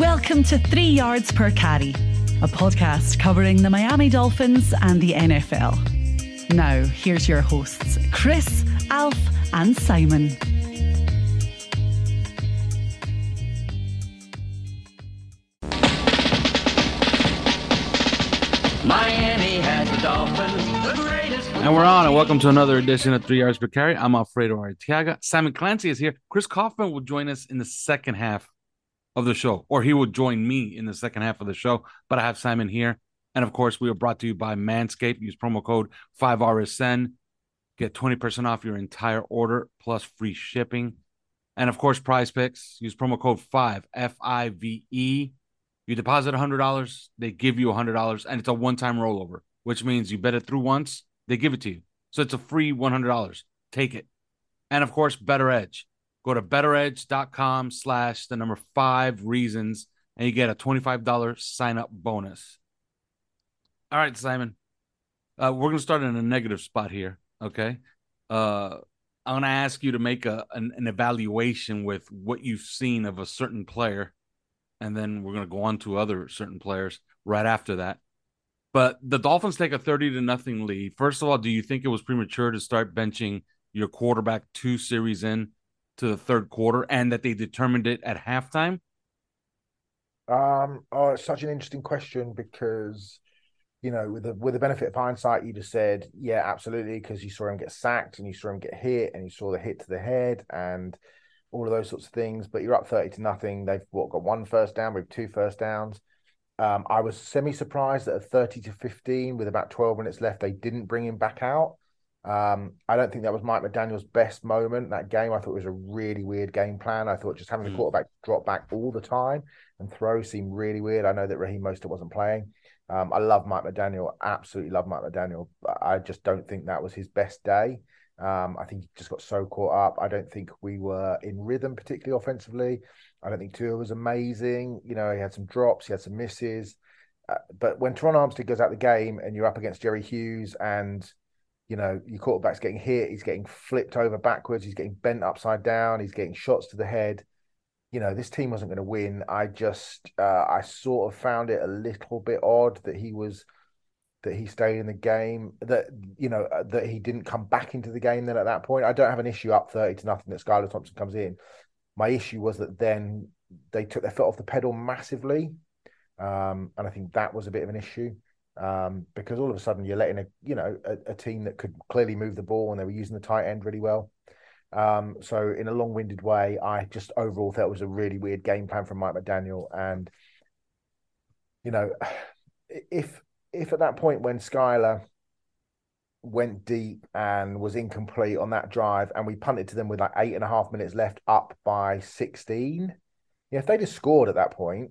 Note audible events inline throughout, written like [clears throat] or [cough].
Welcome to Three Yards Per Carry, a podcast covering the Miami Dolphins and the NFL. Now, here's your hosts, Chris, Alf, and Simon. Miami has the Dolphins, the greatest. And we're on, and welcome to another edition of Three Yards Per Carry. I'm Alfredo Artiaga. Simon Clancy is here. Chris Kouffman will join us in the second half of the show, or he will join me in the second half of the show. But I have Simon here. And of course, we are brought to you by Manscaped. Use promo code 5RSN. Get 20% off your entire order plus free shipping. And of course, prize picks. Use promo code 5 F I V E. You deposit $100, they give you $100, and it's a one time rollover, which means you bet it through once, they give it to you. So it's a free $100. Take it. And of course, Better Edge. Go to betteredge.com slash the number five reasons, and you get a $25 sign up bonus. All right, Simon. Uh, we're going to start in a negative spot here. Okay. Uh, I'm going to ask you to make a an, an evaluation with what you've seen of a certain player and then we're going to go on to other certain players right after that. But the Dolphins take a 30 to nothing lead. First of all, do you think it was premature to start benching your quarterback two series in to the third quarter and that they determined it at halftime? Um, oh, it's such an interesting question because, you know, with the with the benefit of hindsight, you just said, yeah, absolutely, because you saw him get sacked and you saw him get hit and you saw the hit to the head and all of those sorts of things. But you're up 30 to nothing. They've what, got one first down, with two first downs. Um, I was semi surprised that at 30 to 15, with about 12 minutes left, they didn't bring him back out. Um, I don't think that was Mike McDaniel's best moment that game. I thought it was a really weird game plan. I thought just having the quarterback drop back all the time and throw seemed really weird. I know that Raheem Mostert wasn't playing. Um, I love Mike McDaniel, absolutely love Mike McDaniel. But I just don't think that was his best day. Um, I think he just got so caught up. I don't think we were in rhythm, particularly offensively. I don't think Tua was amazing. You know, he had some drops, he had some misses. Uh, but when Terron Armstead goes out the game and you're up against Jerry Hughes and you know your quarterback's getting hit, he's getting flipped over backwards, he's getting bent upside down, he's getting shots to the head. You know, this team wasn't going to win. I just, uh, I sort of found it a little bit odd that he was that he stayed in the game, that you know uh, that he didn't come back into the game. Then at that point, I don't have an issue up thirty to nothing that Skylar Thompson comes in. My issue was that then they took their foot off the pedal massively, um, and I think that was a bit of an issue um, because all of a sudden you're letting a you know a, a, team that could clearly move the ball and they were using the tight end really well. Um, so in a long-winded way, I just overall thought it was a really weird game plan from Mike McDaniel, and you know if if at that point when Skylar went deep and was incomplete on that drive, and we punted to them with like eight and a half minutes left, up by sixteen. Yeah, if they just scored at that point,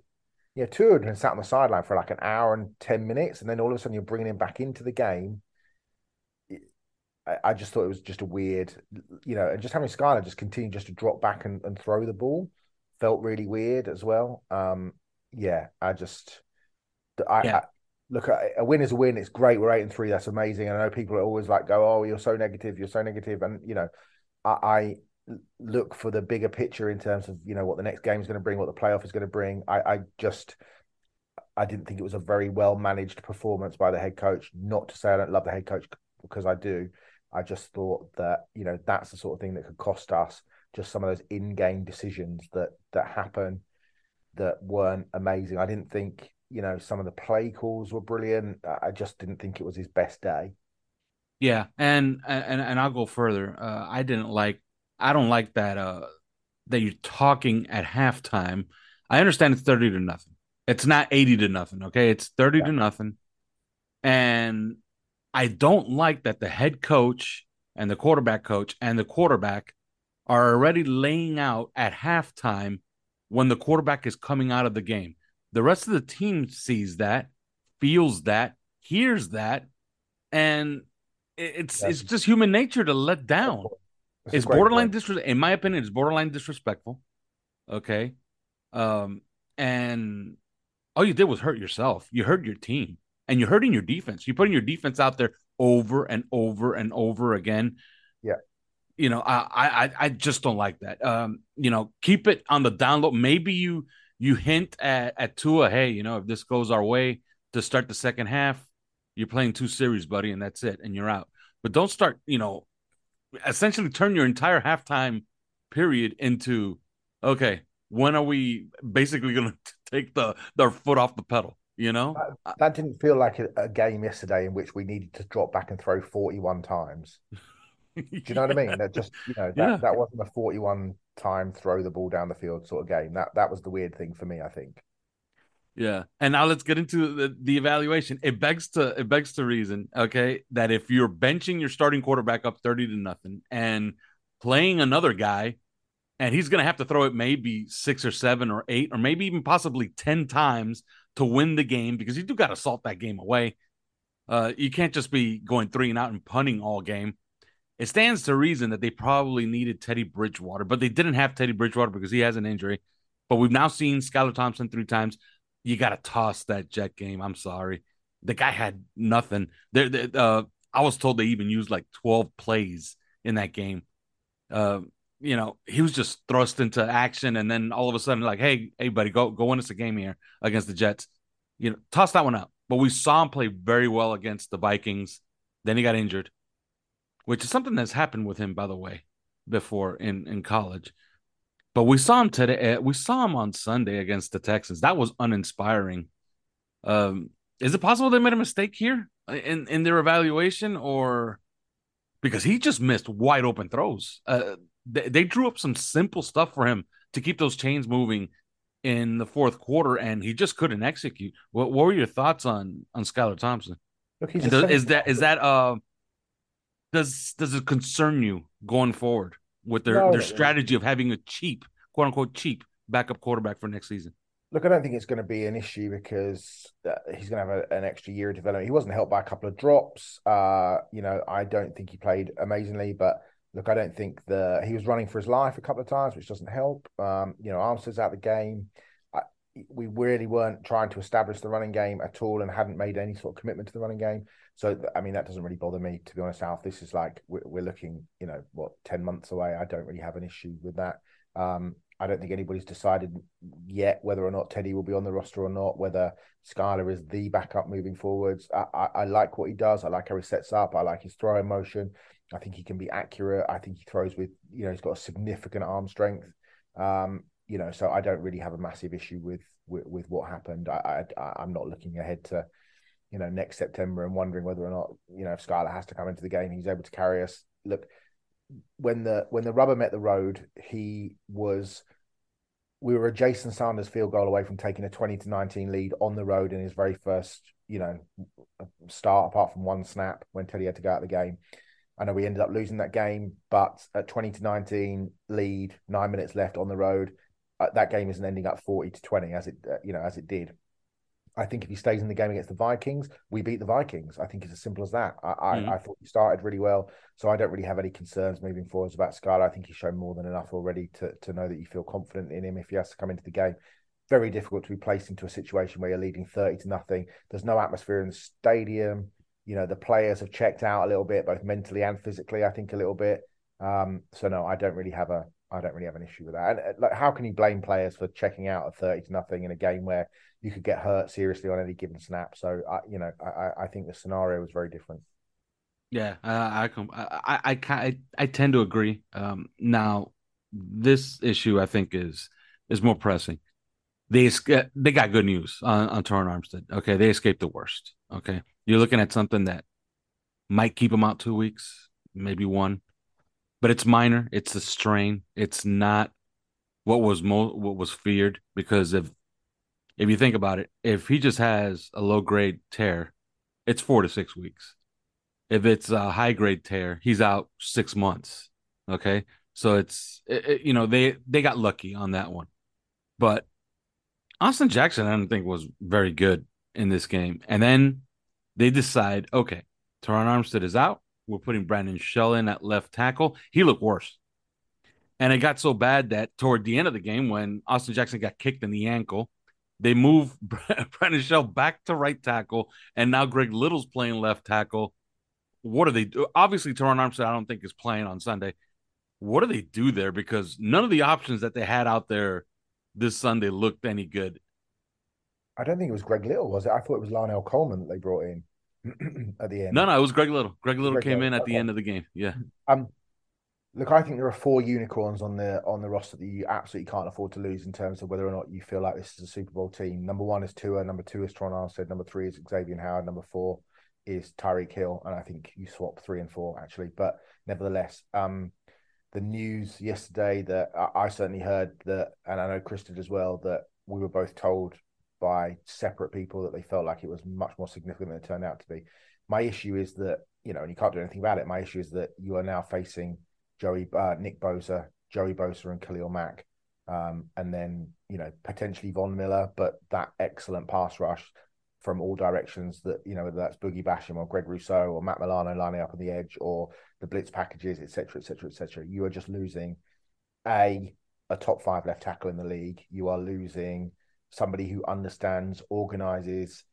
yeah, Tua had been sat on the sideline for like an hour and ten minutes, and then all of a sudden you're bringing him back into the game. I, I just thought it was just a weird, you know, and just having Skylar just continue just to drop back and, and throw the ball felt really weird as well. Um, yeah, I just, I, yeah. I look, a win is a win. It's great. We're eight and three. That's amazing. I know people are always like, "Go, oh, you're so negative. You're so negative," and you know, I, I look for the bigger picture in terms of you know what the next game is going to bring, what the playoff is going to bring. I, I just, I didn't think it was a very well managed performance by the head coach. Not to say I don't love the head coach because I do. I just thought that you know that's the sort of thing that could cost us just some of those in-game decisions that that happen that weren't amazing. I didn't think you know some of the play calls were brilliant. I just didn't think it was his best day. Yeah, and and and I'll go further. Uh, I didn't like. I don't like that. Uh, that you're talking at halftime. I understand it's thirty to nothing. It's not eighty to nothing. Okay, it's thirty yeah. to nothing, and I don't like that the head coach and the quarterback coach and the quarterback are already laying out at halftime when the quarterback is coming out of the game. The rest of the team sees that, feels that, hears that, and it's it's just human nature to let down. It's borderline disrespect. In my opinion, it's borderline disrespectful. Okay, um, and all you did was hurt yourself. You hurt your team, and you're hurting your defense. You're putting your defense out there over and over and over again. Yeah, you know, I I I just don't like that. Um, you know, keep it on the download. Maybe you you hint at at Tua, hey, you know, if this goes our way to start the second half, you're playing two series, buddy, and that's it, and you're out. But don't start, you know, essentially turn your entire halftime period into okay, when are we basically going [laughs] to take the their foot off the pedal? You know, that, that didn't feel like a, a, game yesterday in which we needed to drop back and throw 41 times. [laughs] Do you know what I mean? That just you know that, yeah. that wasn't a 41 time throw the ball down the field sort of game. That that was the weird thing for me, I think. Yeah. And now let's get into the, the evaluation. It begs to it begs to reason, okay, that if you're benching your starting quarterback up 30 to nothing and playing another guy and he's going to have to throw it maybe 6 or 7 or 8 or maybe even possibly 10 times to win the game because you do got to salt that game away. Uh, you can't just be going 3 and out and punting all game. It stands to reason that they probably needed Teddy Bridgewater, but they didn't have Teddy Bridgewater because he has an injury. But we've now seen Skylar Thompson three times you got to toss that Jet game. I'm sorry. The guy had nothing. There, uh, I was told they even used like 12 plays in that game. Uh, you know, he was just thrust into action, and then all of a sudden, like, hey, hey, buddy, go go win us a game here against the Jets. You know, toss that one out. But we saw him play very well against the Vikings. Then he got injured, which is something that's happened with him, by the way, before in in college. But we saw him today. Eh, we saw him on Sunday against the Texans. That was uninspiring. Um, is it possible they made a mistake here in in their evaluation, or because he just missed wide open throws? Uh, they, they drew up some simple stuff for him to keep those chains moving in the fourth quarter, and he just couldn't execute. What, what were your thoughts on on Skylar Thompson? Look, does, is that is that uh does does it concern you going forward? With their no, their strategy of having a cheap, quote unquote, cheap backup quarterback for next season? Look, I don't think it's going to be an issue because uh, he's going to have a, an extra year of development. He wasn't helped by a couple of drops. Uh, you know, I don't think he played amazingly, but look, I don't think the he was running for his life a couple of times, which doesn't help. Um, you know, Armstead's out the game. We really weren't trying to establish the running game at all, and hadn't made any sort of commitment to the running game. So, I mean, that doesn't really bother me, to be honest, Alf. This is like, we're, looking, you know, what, 10 months away. I don't really have an issue with that. Um, I don't think anybody's decided yet whether or not Teddy will be on the roster or not, whether Skylar is the backup moving forwards. I, I, I, like what he does. I like how he sets up. I like his throwing motion. I think he can be accurate. I think he throws with, you know, he's got a significant arm strength. Um, you know, so I don't really have a massive issue with with, with what happened. I, I I'm not looking ahead to you know, next September and wondering whether or not, you know, if Skylar has to come into the game, he's able to carry us. Look, when the when the rubber met the road, he was we were a Jason Sanders field goal away from taking a 20 to 19 lead on the road in his very first, you know, start, apart from one snap when Teddy had to go out of the game. I know we ended up losing that game, but at 20 to 19 lead, nine minutes left on the road, uh, that game isn't ending up 40 to 20 as it, uh, you know, as it did. I think if he stays in the game against the Vikings, we beat the Vikings. I think it's as simple as that. I, mm. I, I, thought he started really well, so I don't really have any concerns moving forwards about Skylar. I think he's shown more than enough already to to know that you feel confident in him if he has to come into the game. Very difficult to be placed into a situation where you're leading thirty to nothing. There's no atmosphere in the stadium. You know the players have checked out a little bit, both mentally and physically. I think a little bit. Um, so no, I don't really have a I don't really have an issue with that. And uh, like, how can you blame players for checking out at thirty to nothing in a game where you could get hurt seriously on any given snap? So, I, you know, I, I think the scenario was very different. Yeah, I, I, I, I, I, I tend to agree. Um, now, this issue I think is is more pressing. They they got good news on on Armstead. Okay, they escaped the worst. Okay, you're looking at something that might keep him out two weeks, maybe one, but it's minor. It's a strain. It's not what was mo- what was feared because if if you think about it, if he just has a low grade tear, it's four to six weeks. If it's a high grade tear, he's out six months. Okay, so it's it, it, you know they they got lucky on that one, but Austin Jackson I don't think was very good in this game, and then they decide okay, Terron Armstead is out. We're putting Brandon Shell in at left tackle. He looked worse. And it got so bad that toward the end of the game, when Austin Jackson got kicked in the ankle, they move [laughs] Brandon Shell back to right tackle, and now Greg Little's playing left tackle. What do they do? Obviously, Terron Armstead, I don't think is playing on Sunday. What do they do there? Because none of the options that they had out there this Sunday looked any good. I don't think it was Greg Little, was it? I thought it was Lionel Coleman that they brought in [clears throat] at the end. No, no, it was Greg Little. Greg Little Greg came Little, in at okay. the end of the game. Yeah. Um, look, I think there are four unicorns on the on the roster that you absolutely can't afford to lose in terms of whether or not you feel like this is a Super Bowl team. Number one is Tua. Number two is Tron Armstead. Number three is Xavier Howard. Number four is Tyreek Hill. And I think you swap three and four actually, but nevertheless, um, the news yesterday that I, I certainly heard that, and I know Chris did as well, that we were both told by separate people that they felt like it was much more significant than it turned out to be. My issue is that you know, and you can't do anything about it. My issue is that you are now facing Joey, uh, Nick Bosa, Joey Bosa, and Khalil Mack, um, and then you know potentially Von Miller, but that excellent pass rush from all directions. That you know whether that's Boogie Basham or Greg Rousseau or Matt Milano lining up on the edge or the blitz packages, etc., etc., etc. You are just losing a a top five left tackle in the league. You are losing somebody who understands, organizes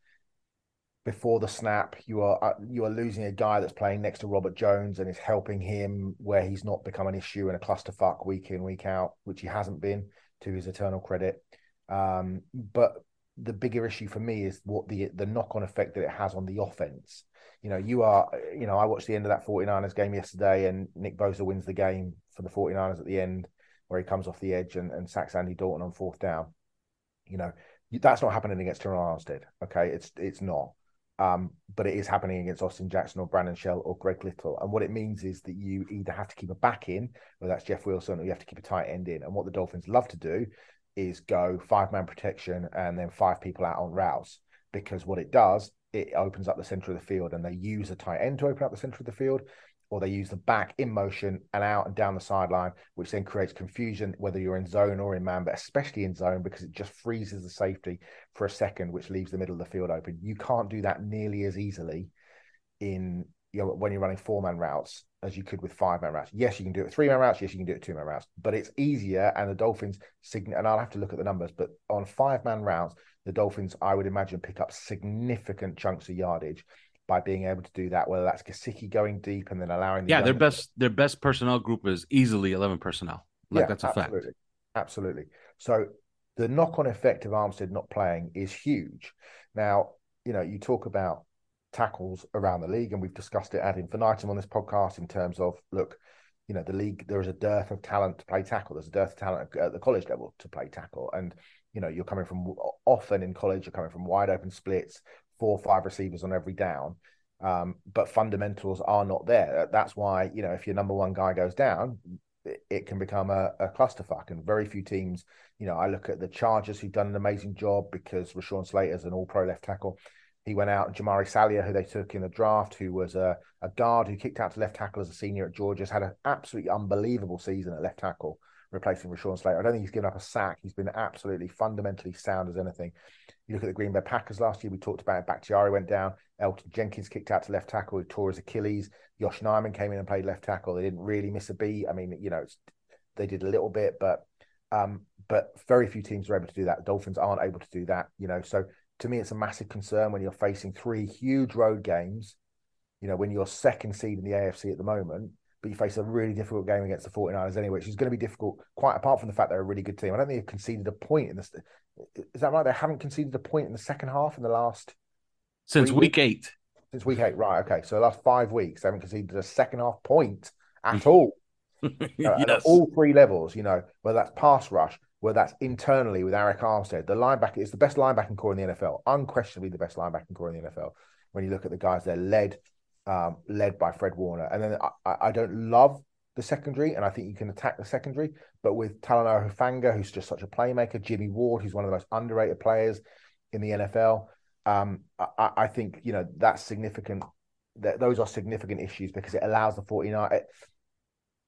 before the snap. You are uh, you are losing a guy that's playing next to Robert Jones and is helping him where he's not become an issue in a clusterfuck week in week out, which he hasn't been to his eternal credit. Um, but the bigger issue for me is what the the knock on effect that it has on the offense. You know, you are, you know, I watched the end of that 49ers game yesterday and Nick Bosa wins the game for the 49ers at the end where he comes off the edge and, and sacks Andy Dalton on fourth down. You know, that's not happening against Terron Armstead. Okay. It's, it's not. Um, but it is happening against Austin Jackson or Brandon Shell or Greg Little. And what it means is that you either have to keep a back in, whether that's Jeff Wilson, or you have to keep a tight end in. And what the Dolphins love to do is go five man protection and then five people out on routes because what it does, it opens up the center of the field and they use a tight end to open up the center of the field or they use the back in motion and out and down the sideline, which then creates confusion whether you're in zone or in man, but especially in zone because it just freezes the safety for a second, which leaves the middle of the field open. You can't do that nearly as easily in you know, when you're running four man routes as you could with five man routes. Yes, you can do it three man routes. Yes, you can do it two man routes, but it's easier. And the Dolphins, and I'll have to look at the numbers, but on five man routes, the Dolphins, I would imagine, pick up significant chunks of yardage by being able to do that. Whether that's Gesicki going deep and then allowing, the Yeah, their best their best personnel group is easily eleven personnel. Like yeah, that's a absolutely. fact. Absolutely. So the knock on effect of Armstead not playing is huge. Now, you know, you talk about tackles around the league, and we've discussed it ad infinitum on this podcast in terms of look, you know, the league, there is a dearth of talent to play tackle. There's a dearth of talent at the college level to play tackle. And, you know, you're coming from often in college, you're coming from wide open splits, four or five receivers on every down. Um, but fundamentals are not there. That's why, you know, if your number one guy goes down, it, can become a, a clusterfuck. And very few teams, you know, I look at the Chargers who've done an amazing job because Rashawn Slater's an all pro left tackle. He went out, Jamaree Salyer, who they took in the draft, who was a, a guard who kicked out to left tackle as a senior at Georgia, has had an absolutely unbelievable season at left tackle, replacing Rashawn Slater. I don't think he's given up a sack. He's been absolutely fundamentally sound as anything. You look at the Green Bay Packers last year, we talked about it. Bakhtiari went down. Elgton Jenkins kicked out to left tackle, he tore his Achilles. Josh Nijman came in and played left tackle. They didn't really miss a beat. I mean, you know, they did a little bit, but um, but very few teams are able to do that. Dolphins aren't able to do that, you know. So to me, it's a massive concern when you're facing three huge road games. You know, when you're second seed in the AFC at the moment, but you face a really difficult game against the 49ers anyway, which is going to be difficult, quite apart from the fact they're a really good team. I don't think they've conceded a point in this. Is that right? They haven't conceded a point in the second half in the last Since week eight. since week eight. Right. Okay. So the last five weeks, they haven't conceded a second half point at all. [laughs] Uh, yes. all three levels, you know, whether that's pass rush, whether that's internally with Arik Armstead, the linebacker is the best linebacking core in the NFL, unquestionably the best linebacking core in the NFL. When you look at the guys they're led, um, led by Fred Warner, and then I, I don't love the secondary, and I think you can attack the secondary, but with Talanoa Hufanga, who's just such a playmaker, Jimmy Ward, who's one of the most underrated players in the NFL, um, I, I think you know that's significant. That those are significant issues because it allows the 49 it,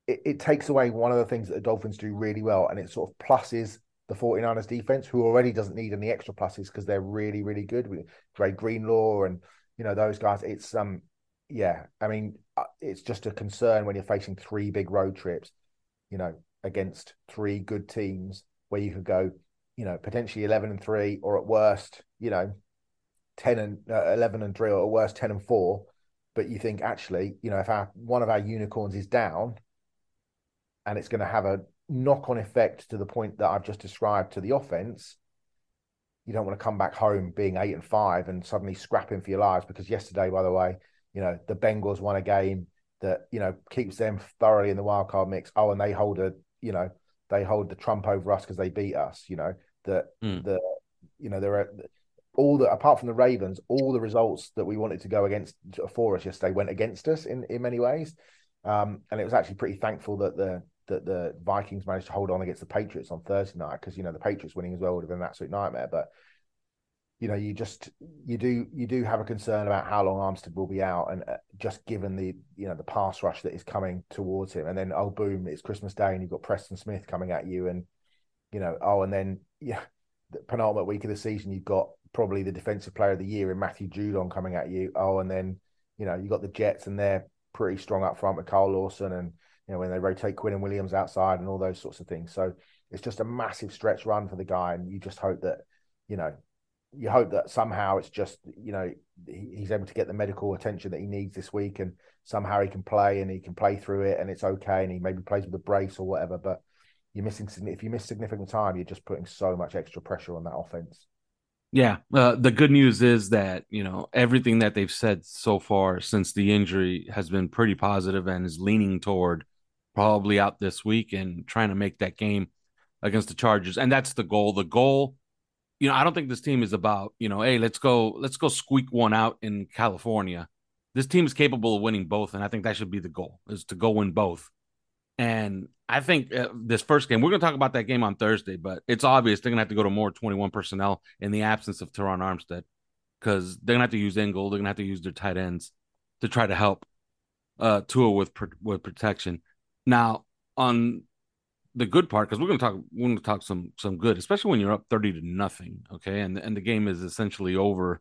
it, it takes away one of the things that the Dolphins do really well, and it sort of pluses the 49ers defense, who already doesn't need any extra pluses because they're really, really good with Dre Greenlaw and you know those guys. It's um yeah, I mean uh, it's just a concern when you're facing three big road trips, you know, against three good teams where you could go, you know, potentially 11 and 3 or at worst, you know, 10 and uh, 11 and 3 or at worst 10 and 4, but you think actually, you know, if our one of our unicorns is down, and it's going to have a knock on effect to the point that I've just described to the offense, you don't want to come back home being eight and five and suddenly scrapping for your lives. Because yesterday, by the way, you know, the Bengals won a game that, you know, keeps them thoroughly in the wild card mix. Oh, and they hold a, you know, they hold the trump over us because they beat us, you know, that Mm. the, you know, there are all the apart from the Ravens, all the results that we wanted to go against for us yesterday went against us in in many ways. Um, and it was actually pretty thankful that the that the Vikings managed to hold on against the Patriots on Thursday night because you know the Patriots winning as well would have been an absolute nightmare. But you know, you just you do you do have a concern about how long Armstead will be out, and uh, just given the you know the pass rush that is coming towards him, and then oh boom, it's Christmas Day, and you've got Preston Smith coming at you, and you know oh, and then [laughs] yeah, the penultimate week of the season, you've got probably the defensive player of the year in Matthew Judon coming at you. Oh, and then you know you got the Jets, and they're pretty strong up front with Carl Lawson, and you know when they rotate Quinnen Williams outside, and all those sorts of things. So it's just a massive stretch run for the guy, and you just hope that you know you hope that somehow it's just you know he, he's able to get the medical attention that he needs this week, and somehow he can play and he can play through it, and it's okay, and he maybe plays with a brace or whatever. But you're missing if you miss significant time, you're just putting so much extra pressure on that offense. Yeah. Uh, the good news is that, you know, everything that they've said so far since the injury has been pretty positive and is leaning toward probably out this week and trying to make that game against the Chargers. And that's the goal. The goal, you know, I don't think this team is about, you know, hey, let's go, let's go squeak one out in California. This team is capable of winning both. And I think that should be the goal is to go win both. And I think uh, this first game, we're going to talk about that game on Thursday, but it's obvious they're going to have to go to more 21 personnel in the absence of Terron Armstead because they're going to have to use Ingold. They're going to have to use their tight ends to try to help uh, Tua with with protection. Now, on the good part, because we're going to talk, we're going to talk some some good, especially when you're up 30 to nothing. Okay, and and the game is essentially over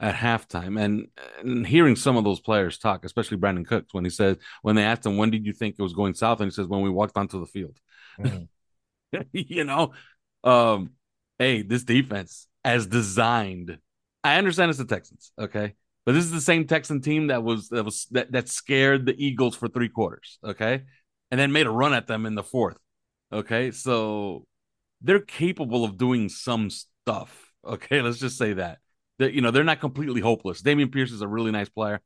at halftime. And, and hearing some of those players talk, especially Brandin Cooks, when he says when they asked him when did you think it was going south, and he says when we walked onto the field. Mm-hmm. [laughs] you know, um, hey, this defense as designed. I understand it's the Texans, okay, but this is the same Texan team that was that was that, that scared the Eagles for three quarters, okay, and then made a run at them in the fourth, okay. So they're capable of doing some stuff, okay. [laughs] Let's just say that that you know they're not completely hopeless. Dameon Pierce is a really nice player.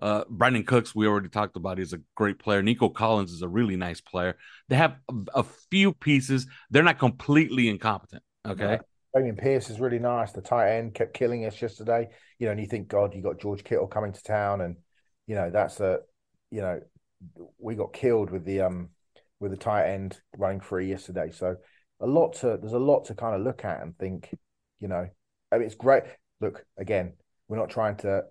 Uh, Brandin Cooks, we already talked about, he's a great player. Nico Collins is a really nice player. They have a, a few pieces. They're not completely incompetent. Okay. Right. Dameon Pierce is really nice. The tight end kept killing us yesterday. You know, and you think, God, you got George Kittle coming to town, and you know that's a, you know, we got killed with the um with a tight end running free yesterday. So a lot to there's a lot to kind of look at and think, you know, I mean it's great. Look, again, we're not trying to.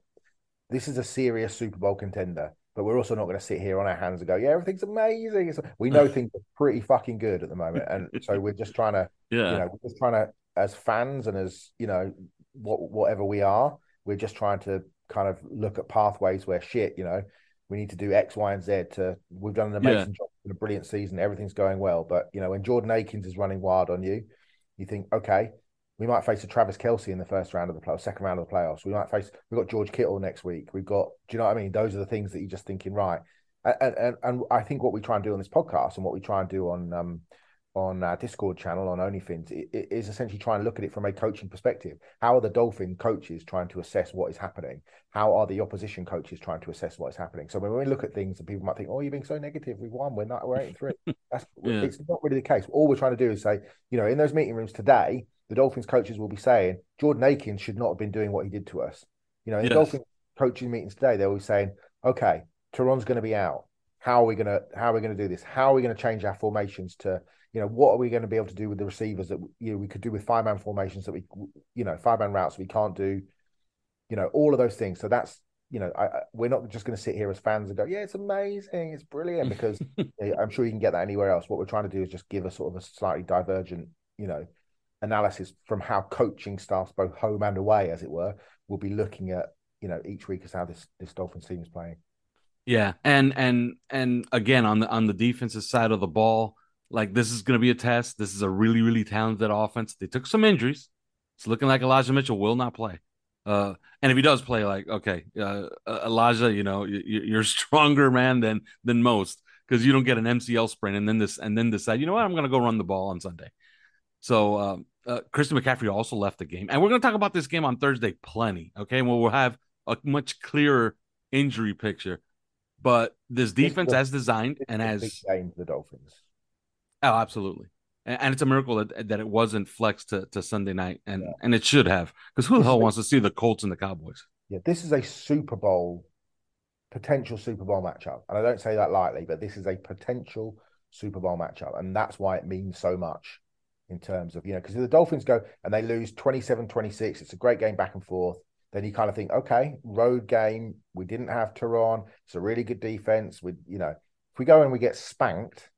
This is a serious Super Bowl contender, but we're also not going to sit here on our hands and go, "Yeah, everything's amazing." It's, we know [laughs] things are pretty fucking good at the moment, and so we're just trying to, Yeah. you know, we're just trying to, as fans and as you know, what whatever we are, we're just trying to kind of look at pathways where shit, you know, we need to do X, Y, and Z. To we've done an amazing job a brilliant season, everything's going well, but you know, when Jordan Akins is running wild on you, you think, okay, we might face a Travis Kelce in the first round of the play, second round of the playoffs. We might face. We've got George Kittle next week. We've got. Do you know what I mean? Those are the things that you're just thinking, right? And and, and I think what we try and do on this podcast and what we try and do on um on our Discord channel on OnlyFins is essentially trying to look at it from a coaching perspective. How are the Dolphin coaches trying to assess what is happening? How are the opposition coaches trying to assess what is happening? So when we look at things, and people might think, "Oh, you're being so negative. We've won. We're not. We're eight and three. [laughs] That's yeah. it's not really the case. All we're trying to do is say, you know, in those meeting rooms today, the Dolphins coaches will be saying Jordan Akins should not have been doing what he did to us. You know, in yes. the Dolphins coaching meetings today, they're always saying, "Okay, Terron's going to be out. How are we going to how are we going to do this? How are we going to change our formations to you know what are we going to be able to do with the receivers that you know we could do with five man formations that we you know five man routes we can't do you know all of those things. So that's you know I, I, we're not just going to sit here as fans and go yeah it's amazing it's brilliant because [laughs] i'm sure you can get that anywhere else. What we're trying to do is just give a sort of a slightly divergent you know analysis from how coaching staffs both home and away as it were will be looking at you know each week as how this this dolphins team is playing. Yeah, and and and again on the on the defensive side of the ball, like this is going to be a test. This is a really really talented offense. They took some injuries. It's looking like Elijah Mitchell will not play. Uh, and if he does play, like okay, uh, uh Elijah, you know you, are [laughs] stronger man than than most because you don't get an MCL sprain and then this and then decide you know what I'm going to go run the ball on Sunday. So um, uh, Christian McCaffrey also left the game, and we're going to talk about this game on Thursday plenty. Okay, well we'll have a much clearer injury picture. But this defense, as designed and as the Dolphins. Oh, absolutely. And, and, it's a miracle that, that it wasn't flexed to, to Sunday night, and yeah. and it should have, because who the hell wants to see the Colts and the Cowboys? Yeah, this is a Super Bowl potential Super Bowl matchup, and I don't say that lightly, but this is a potential Super Bowl matchup, and that's why it means so much in terms of you know because if the Dolphins go and they lose 27-26, it's a great game back and forth then you kind of think, okay, road game. We didn't have Terron. It's a really good defense. We, you know, if we go and we get spanked,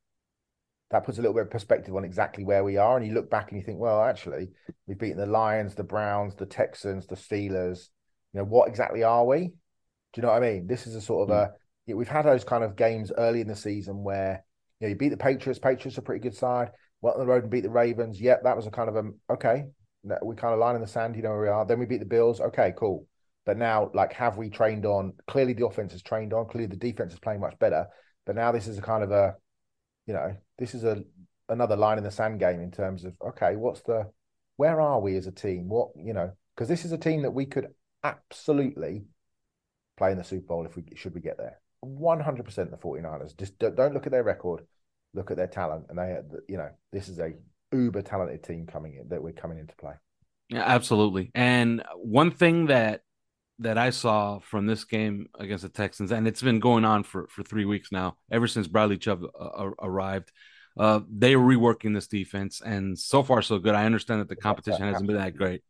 that puts a little bit of perspective on exactly where we are. And you look back and you think, well, actually, we've beaten the Lions, the Browns, the Texans, the Steelers. You know, what exactly are we? Do you know what I mean? This is a sort of a hmm. we've had those kind of games early in the season where you know you beat the Patriots. Patriots are a pretty good side. Went on the road and beat the Ravens. Yep, that was a kind of a okay we kind of line in the sand, you know where we are. Then we beat the Bills. Okay, cool. But now, like, have we trained on? Clearly, the offense is trained on. Clearly, the defense is playing much better. But now this is a kind of a, you know, this is a another line in the sand game in terms of okay, what's the, where are we as a team? What you know, because this is a team that we could absolutely play in the Super Bowl if we should we get there. One hundred percent the 49ers. Just don't look at their record, look at their talent, and they, you know, this is a uber talented team coming in that we're coming into play. Yeah, absolutely. And one thing that that I saw from this game against the Texans, and it's been going on for for three weeks now, ever since Bradley Chubb uh, arrived. Uh, they are reworking this defense, and so far so good. I understand that the competition hasn't been that great,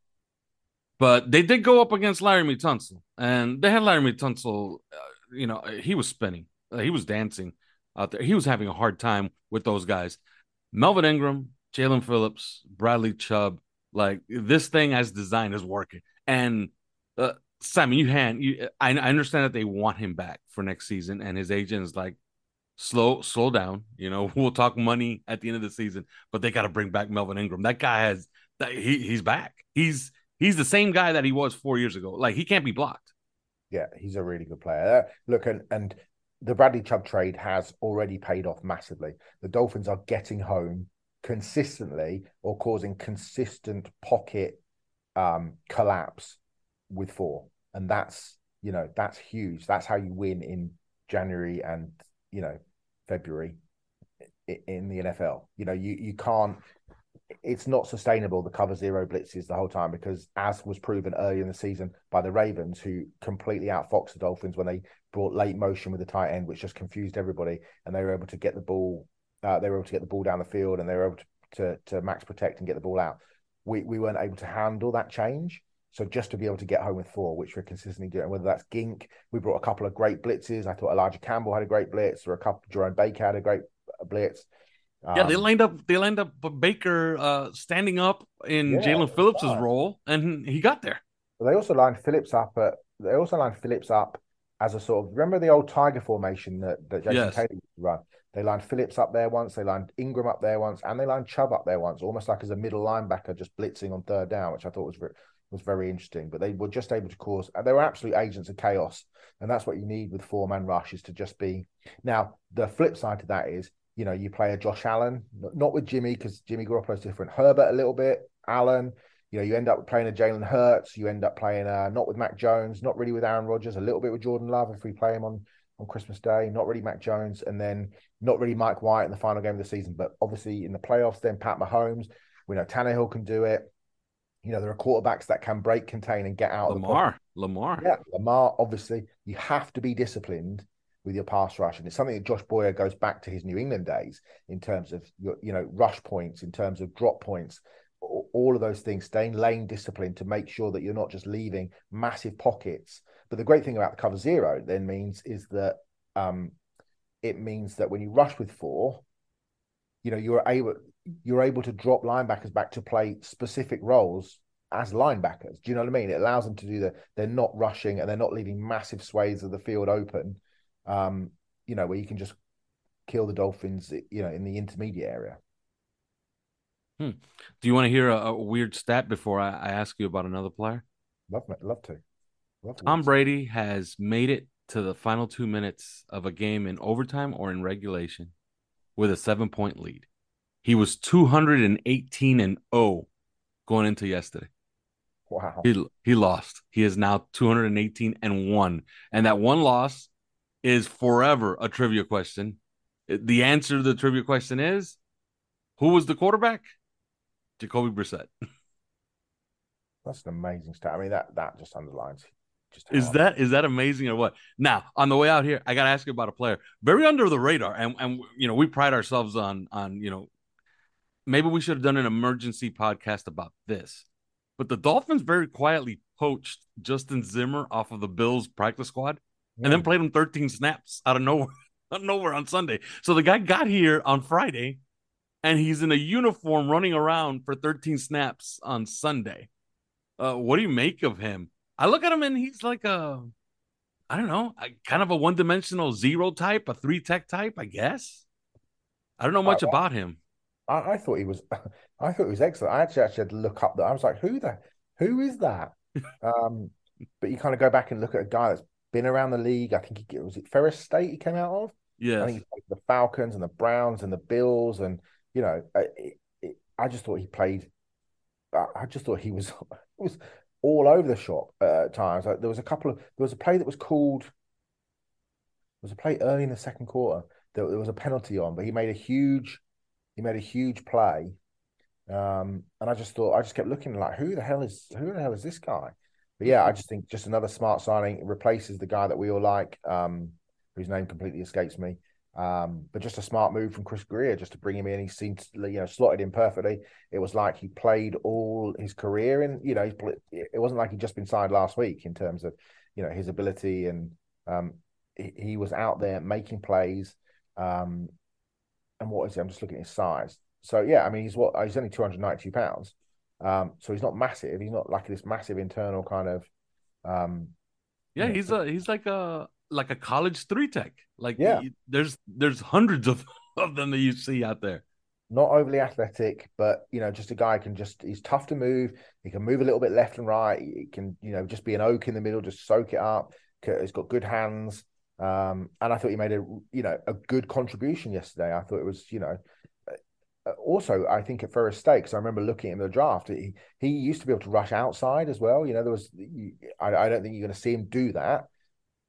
but they did go up against Laremy Tunsil, and they had Laremy Tunsil. Uh, you know, he was spinning, uh, he was dancing out there. He was having a hard time with those guys. Melvin Ingram, Jaelan Phillips, Bradley Chubb, like this thing as designed is working. And uh, Simon, you hand you. I, I understand that they want him back for next season, and his agent is like, slow, slow down. You know, [laughs] we'll talk money at the end of the season, but they got to bring back Melvin Ingram. That guy has that he he's back. He's he's the same guy that he was four years ago. Like he can't be blocked. Yeah, he's a really good player. Uh, look, and and the Bradley Chubb trade has already paid off massively. The Dolphins are getting home consistently or causing consistent pocket um, collapse with four. And that's, you know, that's huge. That's how you win in January and, you know, February in the NFL. You know, you, you can't, it's not sustainable the cover zero blitzes the whole time because, as was proven early in the season by the Ravens, who completely outfoxed the Dolphins when they brought late motion with the tight end, which just confused everybody, and they were able to get the ball uh, they were able to get the ball down the field and they were able to, to, to max protect and get the ball out. We we weren't able to handle that change. So just to be able to get home with four, which we're consistently doing, whether that's Gink, we brought a couple of great blitzes. I thought Elijah Campbell had a great blitz, or a couple Jerome Baker had a great uh, blitz. Um, yeah, they um, lined up. They lined up Baker uh, standing up in yeah, Jaelan Phillips's role, and he got there. They also lined Phillips up at. They also lined Phillips up as a sort of remember the old Tiger formation that that Jason yes. Taylor used to run. They lined Phillips up there once, they lined Ingram up there once, and they lined Chubb up there once, almost like as a middle linebacker just blitzing on third down, which I thought was was very interesting. But they were just able to cause, they were absolute agents of chaos, and that's what you need with four man rush is to just be. Now the flip side to that is You know, you play a Josh Allen, not with Jimmy because Jimmy Garoppolo's different. Herbert a little bit, Allen. You know, you end up playing a Jalen Hurts. You end up playing uh, not with Mac Jones, not really with Aaron Rodgers, a little bit with Jordan Love if we play him on on Christmas Day. Not really Mac Jones, and then not really Mike White in the final game of the season. But obviously in the playoffs, then Pat Mahomes. We know Tannehill can do it. You know, there are quarterbacks that can break, contain, and get out. Of Lamar, Lamar, yeah, Lamar. Obviously, you have to be disciplined with your pass rush, and it's something that Josh Boyer goes back to his New England days in terms of your, you know, rush points, in terms of drop points, all of those things. Staying lane discipline to make sure that you're not just leaving massive pockets. But the great thing about the cover zero then means is that um, it means that when you rush with four, you know, you're able you're able to drop linebackers back to play specific roles as linebackers. Do you know what I mean? It allows them to do that. They're not rushing and they're not leaving massive swathes of the field open. Um, you know, where you can just kill the Dolphins, you know, in the intermediate area. Hmm. Do you want to hear a, a weird stat before I, I, ask you about another player? Love, love to. Love Tom Brady has made it to the final two minutes of a game in overtime or in regulation with a seven point lead. He was 218 and 0 going into yesterday. Wow. He he lost. He is now 218 and 1. And that one loss is forever a trivia question. The answer to the trivia question is who was the quarterback? Jacoby Brissett. [laughs] That's an amazing stat. I mean, that that just underlines just is that is that amazing or what? Now, on the way out here, I gotta ask you about a player very under the radar, and and you know we pride ourselves on on you know maybe we should have done an emergency podcast about this. But the Dolphins very quietly poached Justin Zimmer off of the Bills practice squad yeah. and then played him 13 snaps out of nowhere, [laughs] out of nowhere on Sunday. So the guy got here on Friday and he's in a uniform running around for 13 snaps on Sunday. Uh, what do you make of him? I look at him and he's like a, I don't know, kind of a one dimensional zero type, a three tech type, I guess. I don't know much about him. I, I, thought he was, [laughs] I thought he was excellent. I actually, actually had to look up that. I was like, who the, who is that? [laughs] um, but you kind of go back and look at a guy that's been around the league. I think he was it Ferris State he came out of. Yeah, I think the Falcons and the Browns and the Bills, and you know, it, it, I just thought he played. I just thought he was [laughs] was all over the shop at times. Like there was a couple of there was a play that was called. There was a play early in the second quarter that there was a penalty on, but he made a huge he made a huge play. Um, and I just thought, I just kept looking like, who the hell is who the hell is this guy? But yeah, I just think just another smart signing replaces the guy that we all like, um, whose name completely escapes me. Um, but just a smart move from Chris Grier just to bring him in. He seemed you know slotted in perfectly. It was like he played all his career in. You know, it wasn't like he'd just been signed last week in terms of you know his ability and um, he, he was out there making plays. Um, and what is he? I'm just looking at his size. So yeah, I mean, he's what? He's only 292 pounds. Um, so he's not massive. He's not like this massive internal kind of. Um, yeah, he's a he's like a like a college three tech. Like yeah, he, there's there's hundreds of [laughs] of them that you see out there. Not overly athletic, but you know, just a guy can just he's tough to move. He can move a little bit left and right. He can you know just be an oak in the middle, just soak it up. He's got good hands. Um, and I thought he made a you know a good contribution yesterday. I thought it was you know uh, also I think at Ferris State because I remember looking in the draft. He he used to be able to rush outside as well. You know there was I, I don't think you're going to see him do that.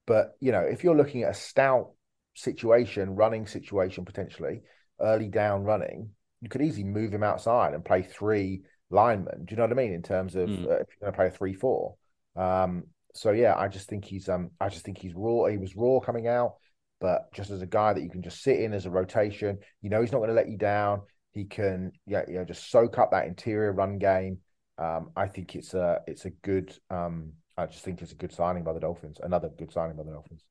But you know if you're looking at a stout situation, running situation potentially early down running, you could easily move him outside and play three linemen. Do you know what I mean in terms of mm. uh, if you're going to play a three four? Um, so yeah, I just think he's um I just think he's raw. He was raw coming out, but just as a guy that you can just sit in as a rotation, you know he's not going to let you down. He can yeah you know just soak up that interior run game. Um, I think it's a it's a good um I just think it's a good signing by the Dolphins. Another good signing by the Dolphins.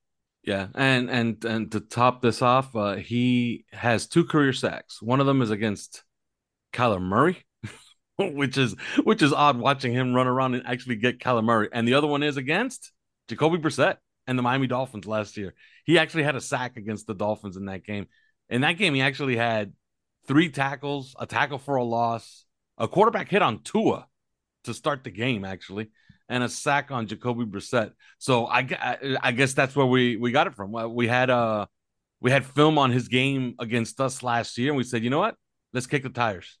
Yeah, and and and to top this off, uh, he has two career sacks. One of them is against Kyler Murray, [laughs] which is which is odd watching him run around and actually get Murray. And the other one is against Jacoby Brissett and the Miami Dolphins last year. He actually had a sack against the Dolphins in that game. In that game, he actually had three tackles, a tackle for a loss, a quarterback hit on Tua to start the game, actually, and a sack on Jacoby Brissett. So I, I, I guess that's where we we got it from. We had a we had film on his game against us last year, and we said, you know what? Let's kick the tires.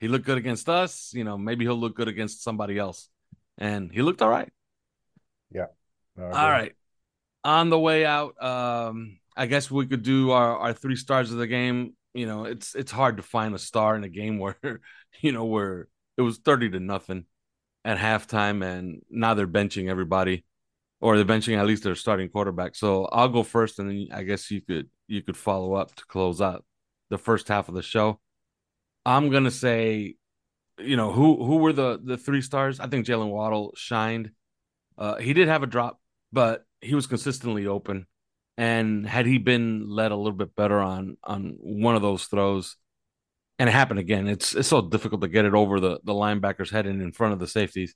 He looked good against us. You know, maybe he'll look good against somebody else. And he looked all right. Yeah. No, All right. On the way out, um, I guess we could do our, our three stars of the game. You know, it's it's hard to find a star in a game [laughs] where, you know, where it was 30 to nothing at halftime and now they're benching everybody. Or they're benching at least their starting quarterback. So I'll go first and then I guess you could you could follow up to close out the first half of the show. I'm gonna say, you know, who who were the the three stars? I think Jalen Waddle shined. Uh, he did have a drop, but he was consistently open. And had he been led a little bit better on on one of those throws, and it happened again, it's it's so difficult to get it over the the linebacker's head and in front of the safeties,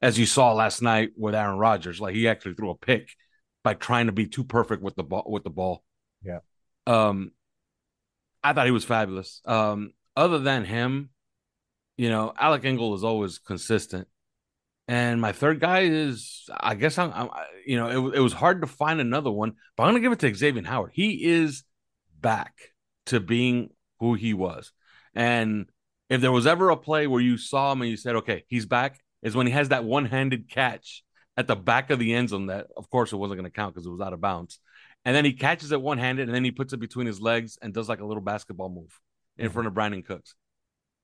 as you saw last night with Aaron Rodgers. Like he actually threw a pick by trying to be too perfect with the ball with the ball. Yeah. Um, I thought he was fabulous. Um, other than him, you know, Alec Ingold is always consistent. And my third guy is, I guess I'm, I'm you know, it, it was hard to find another one, but I'm going to give it to Xavier Howard. He is back to being who he was. And if there was ever a play where you saw him and you said, okay, he's back, is when he has that one handed catch at the back of the end zone that, of course, it wasn't going to count because it was out of bounds. And then he catches it one handed and then he puts it between his legs and does like a little basketball move in front of Brandin Cooks.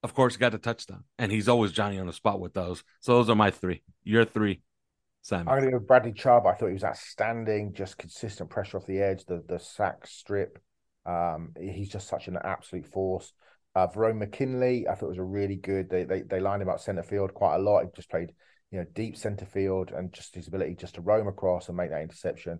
Of course, got the touchdown, and he's always Johnny on the spot with those. So those are my three. Your three, Simon. I'm going to go with Bradley Chubb. I thought he was outstanding, just consistent pressure off the edge, the the sack strip. Um, he's just such an absolute force. Uh, Verone McKinley, I thought was a really good. They they they lined him up centre field quite a lot. He just played, you know, deep centre field, and just his ability just to roam across and make that interception.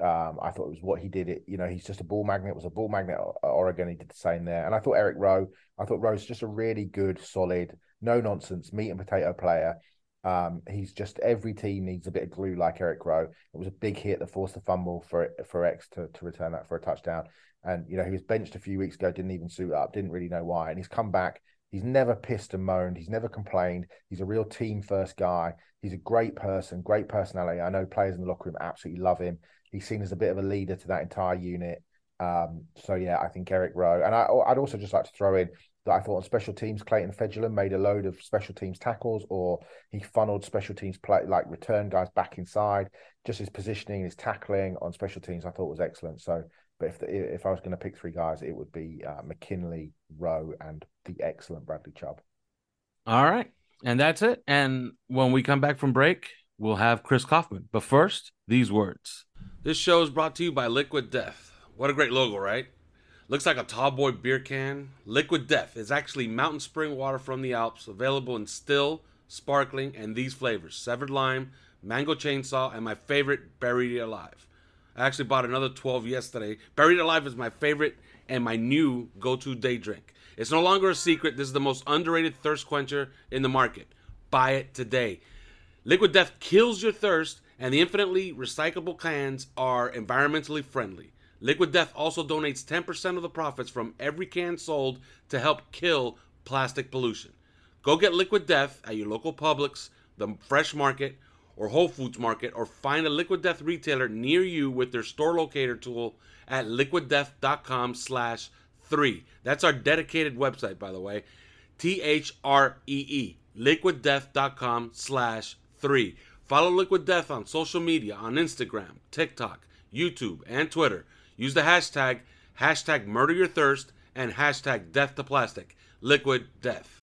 Um, I thought it was what he did. It, you know, he's just a ball magnet. Was a ball magnet at Oregon. He did the same there. And I thought Eric Rowe. I thought Rowe's just a really good, solid, no nonsense meat and potato player. Um, he's just every team needs a bit of glue like Eric Rowe. It was a big hit that forced the fumble for for X to, to return that for a touchdown. And you know he was benched a few weeks ago, didn't even suit up, didn't really know why, and he's come back. He's never pissed and moaned. He's never complained. He's a real team first guy. He's a great person, great personality. I know players in the locker room absolutely love him. He's seen as a bit of a leader to that entire unit. Um, so yeah, I think Eric Rowe, and I, I'd also just like to throw in that I thought on special teams, Clayton Fejedelem made a load of special teams tackles, or he funneled special teams play like return guys back inside. Just his positioning, his tackling on special teams, I thought was excellent. So, but if the, if I was going to pick three guys, it would be uh, McKinley, Rowe, and the excellent Bradley Chubb. All right. And that's it. And when we come back from break, we'll have Chris Kouffman. But first, these words. This show is brought to you by Liquid Death. What a great logo, right? Looks like a tall boy beer can. Liquid Death is actually mountain spring water from the Alps, available in still, sparkling, and these flavors severed lime, mango chainsaw, and my favorite, buried alive. I actually bought another 12 yesterday. Buried Alive is my favorite and my new go to day drink. It's no longer a secret. This is the most underrated thirst quencher in the market. Buy it today. Liquid Death kills your thirst, and the infinitely recyclable cans are environmentally friendly. Liquid Death also donates 10% of the profits from every can sold to help kill plastic pollution. Go get Liquid Death at your local Publix, the Fresh Market, or Whole Foods Market, or find a Liquid Death retailer near you with their store locator tool at liquiddeath.com slash three. That's our dedicated website, by the way. T H R E E. Liquiddeath.com slash three. Follow Liquid Death on social media on Instagram, TikTok, YouTube, and Twitter. Use the hashtag, hashtag murder your thirst, and hashtag death to plastic. Liquid Death.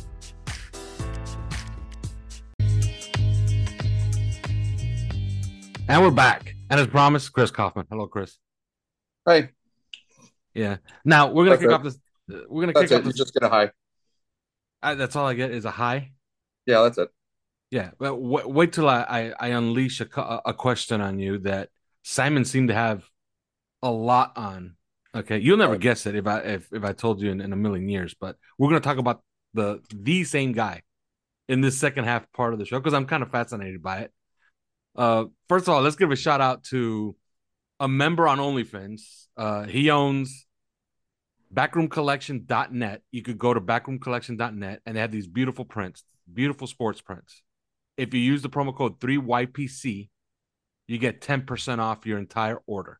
And we're back. And as promised, Chris Kouffman. Hello, Chris. Hey, Yeah. Now we're gonna That's kick it. off this. Uh, we're gonna that's kick off it. You this. just get a high. I, that's all I get is a high. Yeah, that's it. Yeah. Well, wait, wait till I, I I unleash a a question on you that Simon seemed to have a lot on. Okay, you'll never Right. guess it if I if, if I told you in, in a million years. But we're gonna talk about the the same guy in this second half part of the show because I'm kind of fascinated by it. Uh, first of all, let's give a shout out to a member on OnlyFans. Uh, he owns backroomcollection.net. You could go to backroomcollection.net and they have these beautiful prints, beautiful sports prints. If you use the promo code 3YPC, you get 10% off your entire order.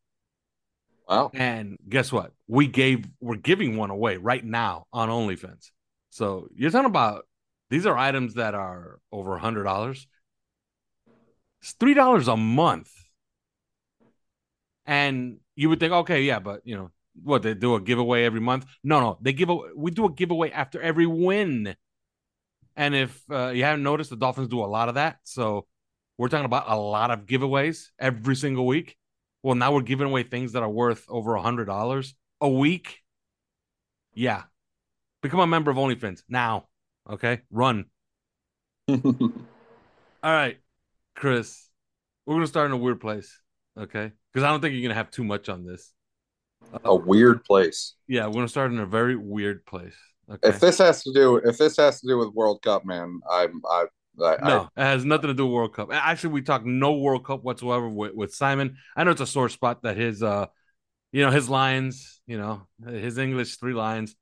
Wow. And guess what? We gave we're giving one away right now on OnlyFans. So you're talking about these are items that are over a hundred dollars. It's three dollars a month. And you would think, okay, yeah, but you know, what they do a giveaway every month? No, no, they give a we do a giveaway after every win. And if uh, you haven't noticed, the Dolphins do a lot of that. So we're talking about a lot of giveaways every single week. Well, now we're giving away things that are worth over a hundred dollars a week. Yeah, become a member of OnlyFans now. Okay, run. [laughs] All right, Chris, we're gonna start in a weird place. Okay, because I don't think you're gonna have too much on this. a weird place. Yeah, we're gonna start in a very weird place. Okay. If this has to do, if this has to do with World Cup, man, I'm, I, I, No, it has nothing to do with World Cup. Actually, we talk no World Cup whatsoever with, with Simon. I know it's a sore spot that his uh you know, his lines, you know, his English three lines,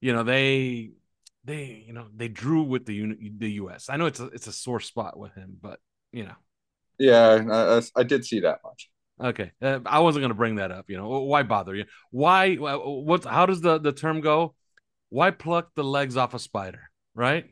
you know, they they, you know, they drew with the the US. I know it's a it's a sore spot with him, but you know. Yeah, I, I- did see that much. Okay. Uh, I wasn't going to bring that up, you know. Why bother you? Why what how does the the term go? Why pluck the legs off a spider, right?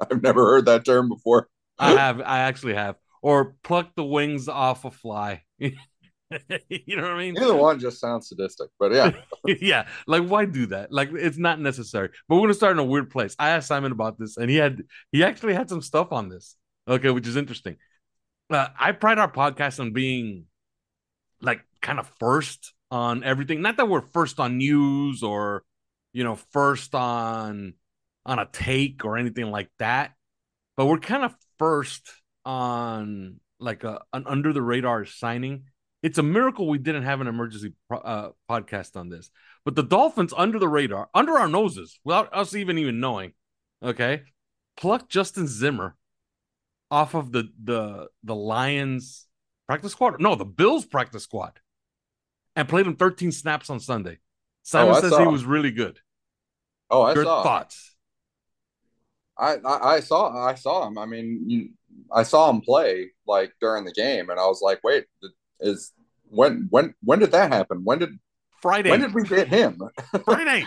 I've never heard that term before. I have. I actually have. Or pluck the wings off a fly. [laughs] you know what I mean? Either one just sounds sadistic, but yeah, [laughs] yeah. Like, why do that? Like, it's not necessary. But we're gonna start in a weird place. I asked Simon about this, and he had he actually had some stuff on this. Okay, which is interesting. Uh, I pride our podcast on being like kind of first on everything. Not that we're first on news or you know first on on a take or anything like that, but we're kind of first on like a an under the radar signing. It's a miracle we didn't have an emergency pro- uh, podcast on this. But the Dolphins under the radar, under our noses, without us even even knowing, okay, pluck Justin Zimmer off of the the the Lions practice squad. No, the Bills practice squad, and played him 13 snaps on Sunday. Simon oh, I says saw he was really good. oh, I Your saw. thoughts? I, I I saw I saw him. I mean, you, I saw him play like during the game, and I was like, wait, is when when when did that happen? When did Friday. when did we get him? [laughs] Friday.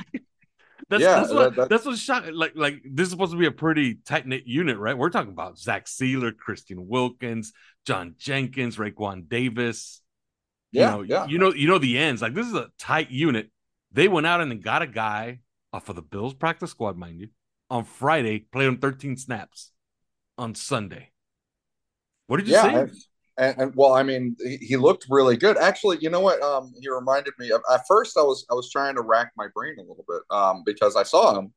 That's, Yeah, that's what that- that- that's what's shocking. Like like this is supposed to be a pretty tight knit unit, right? We're talking about Zach Sieler, Christian Wilkins, John Jenkins, Raekwon Davis. Yeah, you know, yeah. you know, you know the ends. Like this is a tight unit. They went out and got a guy off of the Bills practice squad, mind you, on Friday, played him 13 snaps on Sunday. What did you yeah, say? And, and, well, I mean, he, he looked really good. Actually, you know what? Um, he reminded me of. At first, I was I was trying to rack my brain a little bit, um, because I saw him,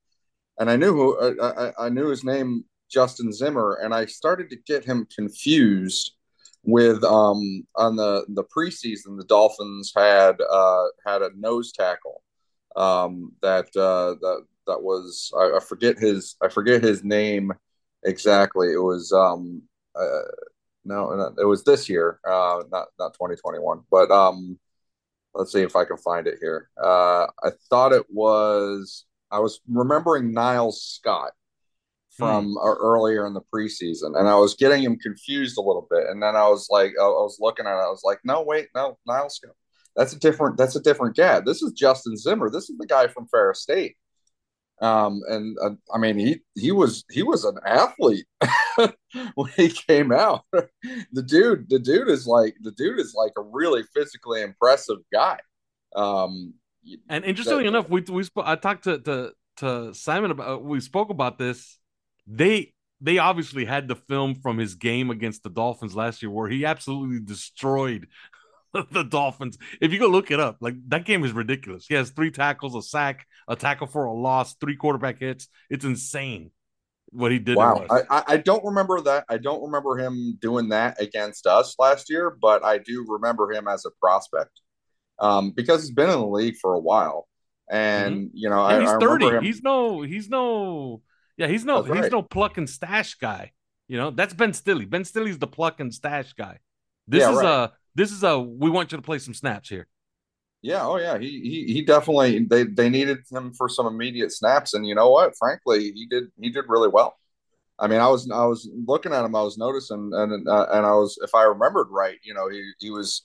and I knew who I, I, I knew his name, Justin Zimmer, and I started to get him confused with um on the the preseason the Dolphins had uh had a nose tackle um that uh that that was I, I forget his I forget his name exactly it was um uh, no, no, it was this year, uh, not not 2021. But um, let's see if I can find it here. Uh, I thought it was. I was remembering Niles Scott from uh, earlier in the preseason, and I was getting him confused a little bit. And then I was like, I, I was looking at it, I was like, no, wait, no, Niles Scott. That's a different. That's a different guy. This is Justin Zimmer. This is the guy from Ferris State. Um, and uh, I mean, he he was he was an athlete [laughs] when he came out. the dude, the dude is like the dude is like a really physically impressive guy. Um, and interestingly that, enough, we we sp- I talked to to to Simon about we spoke about this. They they obviously had the film from his game against the Dolphins last year where he absolutely destroyed [laughs] the Dolphins. If you go look it up, like that game is ridiculous. He has three tackles, a sack, a tackle for a loss, three quarterback hits. It's insane what he did. Wow, I, I don't remember that. I don't remember him doing that against us last year, but I do remember him as a prospect um, because he's been in the league for a while. And mm-hmm. you know, and I, he's I thirty. Him... He's no, he's no, yeah, he's no, That's he's no pluck and stash guy. You know, that's Ben Stille. Ben Stille's the pluck and stash guy. This yeah, is right. a this is a we want you to play some snaps here. Yeah, oh yeah, he he he definitely they they needed him for some immediate snaps, and you know what? Frankly, he did he did really well. I mean, I was I was looking at him, I was noticing, and uh, and I was, if I remembered right, you know, he he was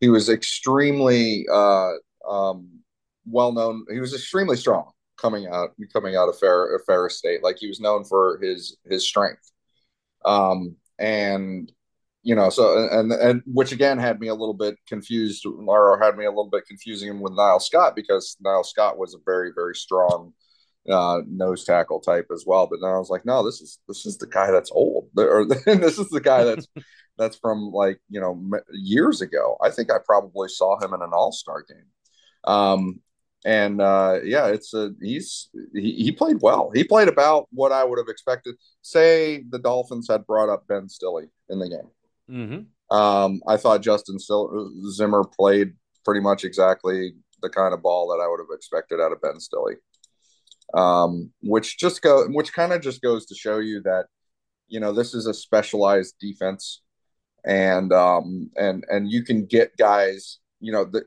he was extremely uh, um, well known. He was extremely strong coming out coming out of Fair Ferris State. Like he was known for his his strength, um, and you know, so and and which again had me a little bit confused, or had me a little bit confusing him with Niles Scott because Niles Scott was a very very strong uh, nose tackle type as well. But then I was like, no, this is this is the guy that's old, [laughs] or this is the guy that's [laughs] that's from like you know years ago. I think I probably saw him in an All Star game. Um, and uh, yeah, it's a he's he, he played well. He played about what I would have expected. Say the Dolphins had brought up Ben Stille in the game Mm-hmm. Um, I thought Justin Zimmer played pretty much exactly the kind of ball that I would have expected out of Ben Stille. Um, which just go, which kind of just goes to show you that, you know, this is a specialized defense, and um, and and you can get guys, you know, the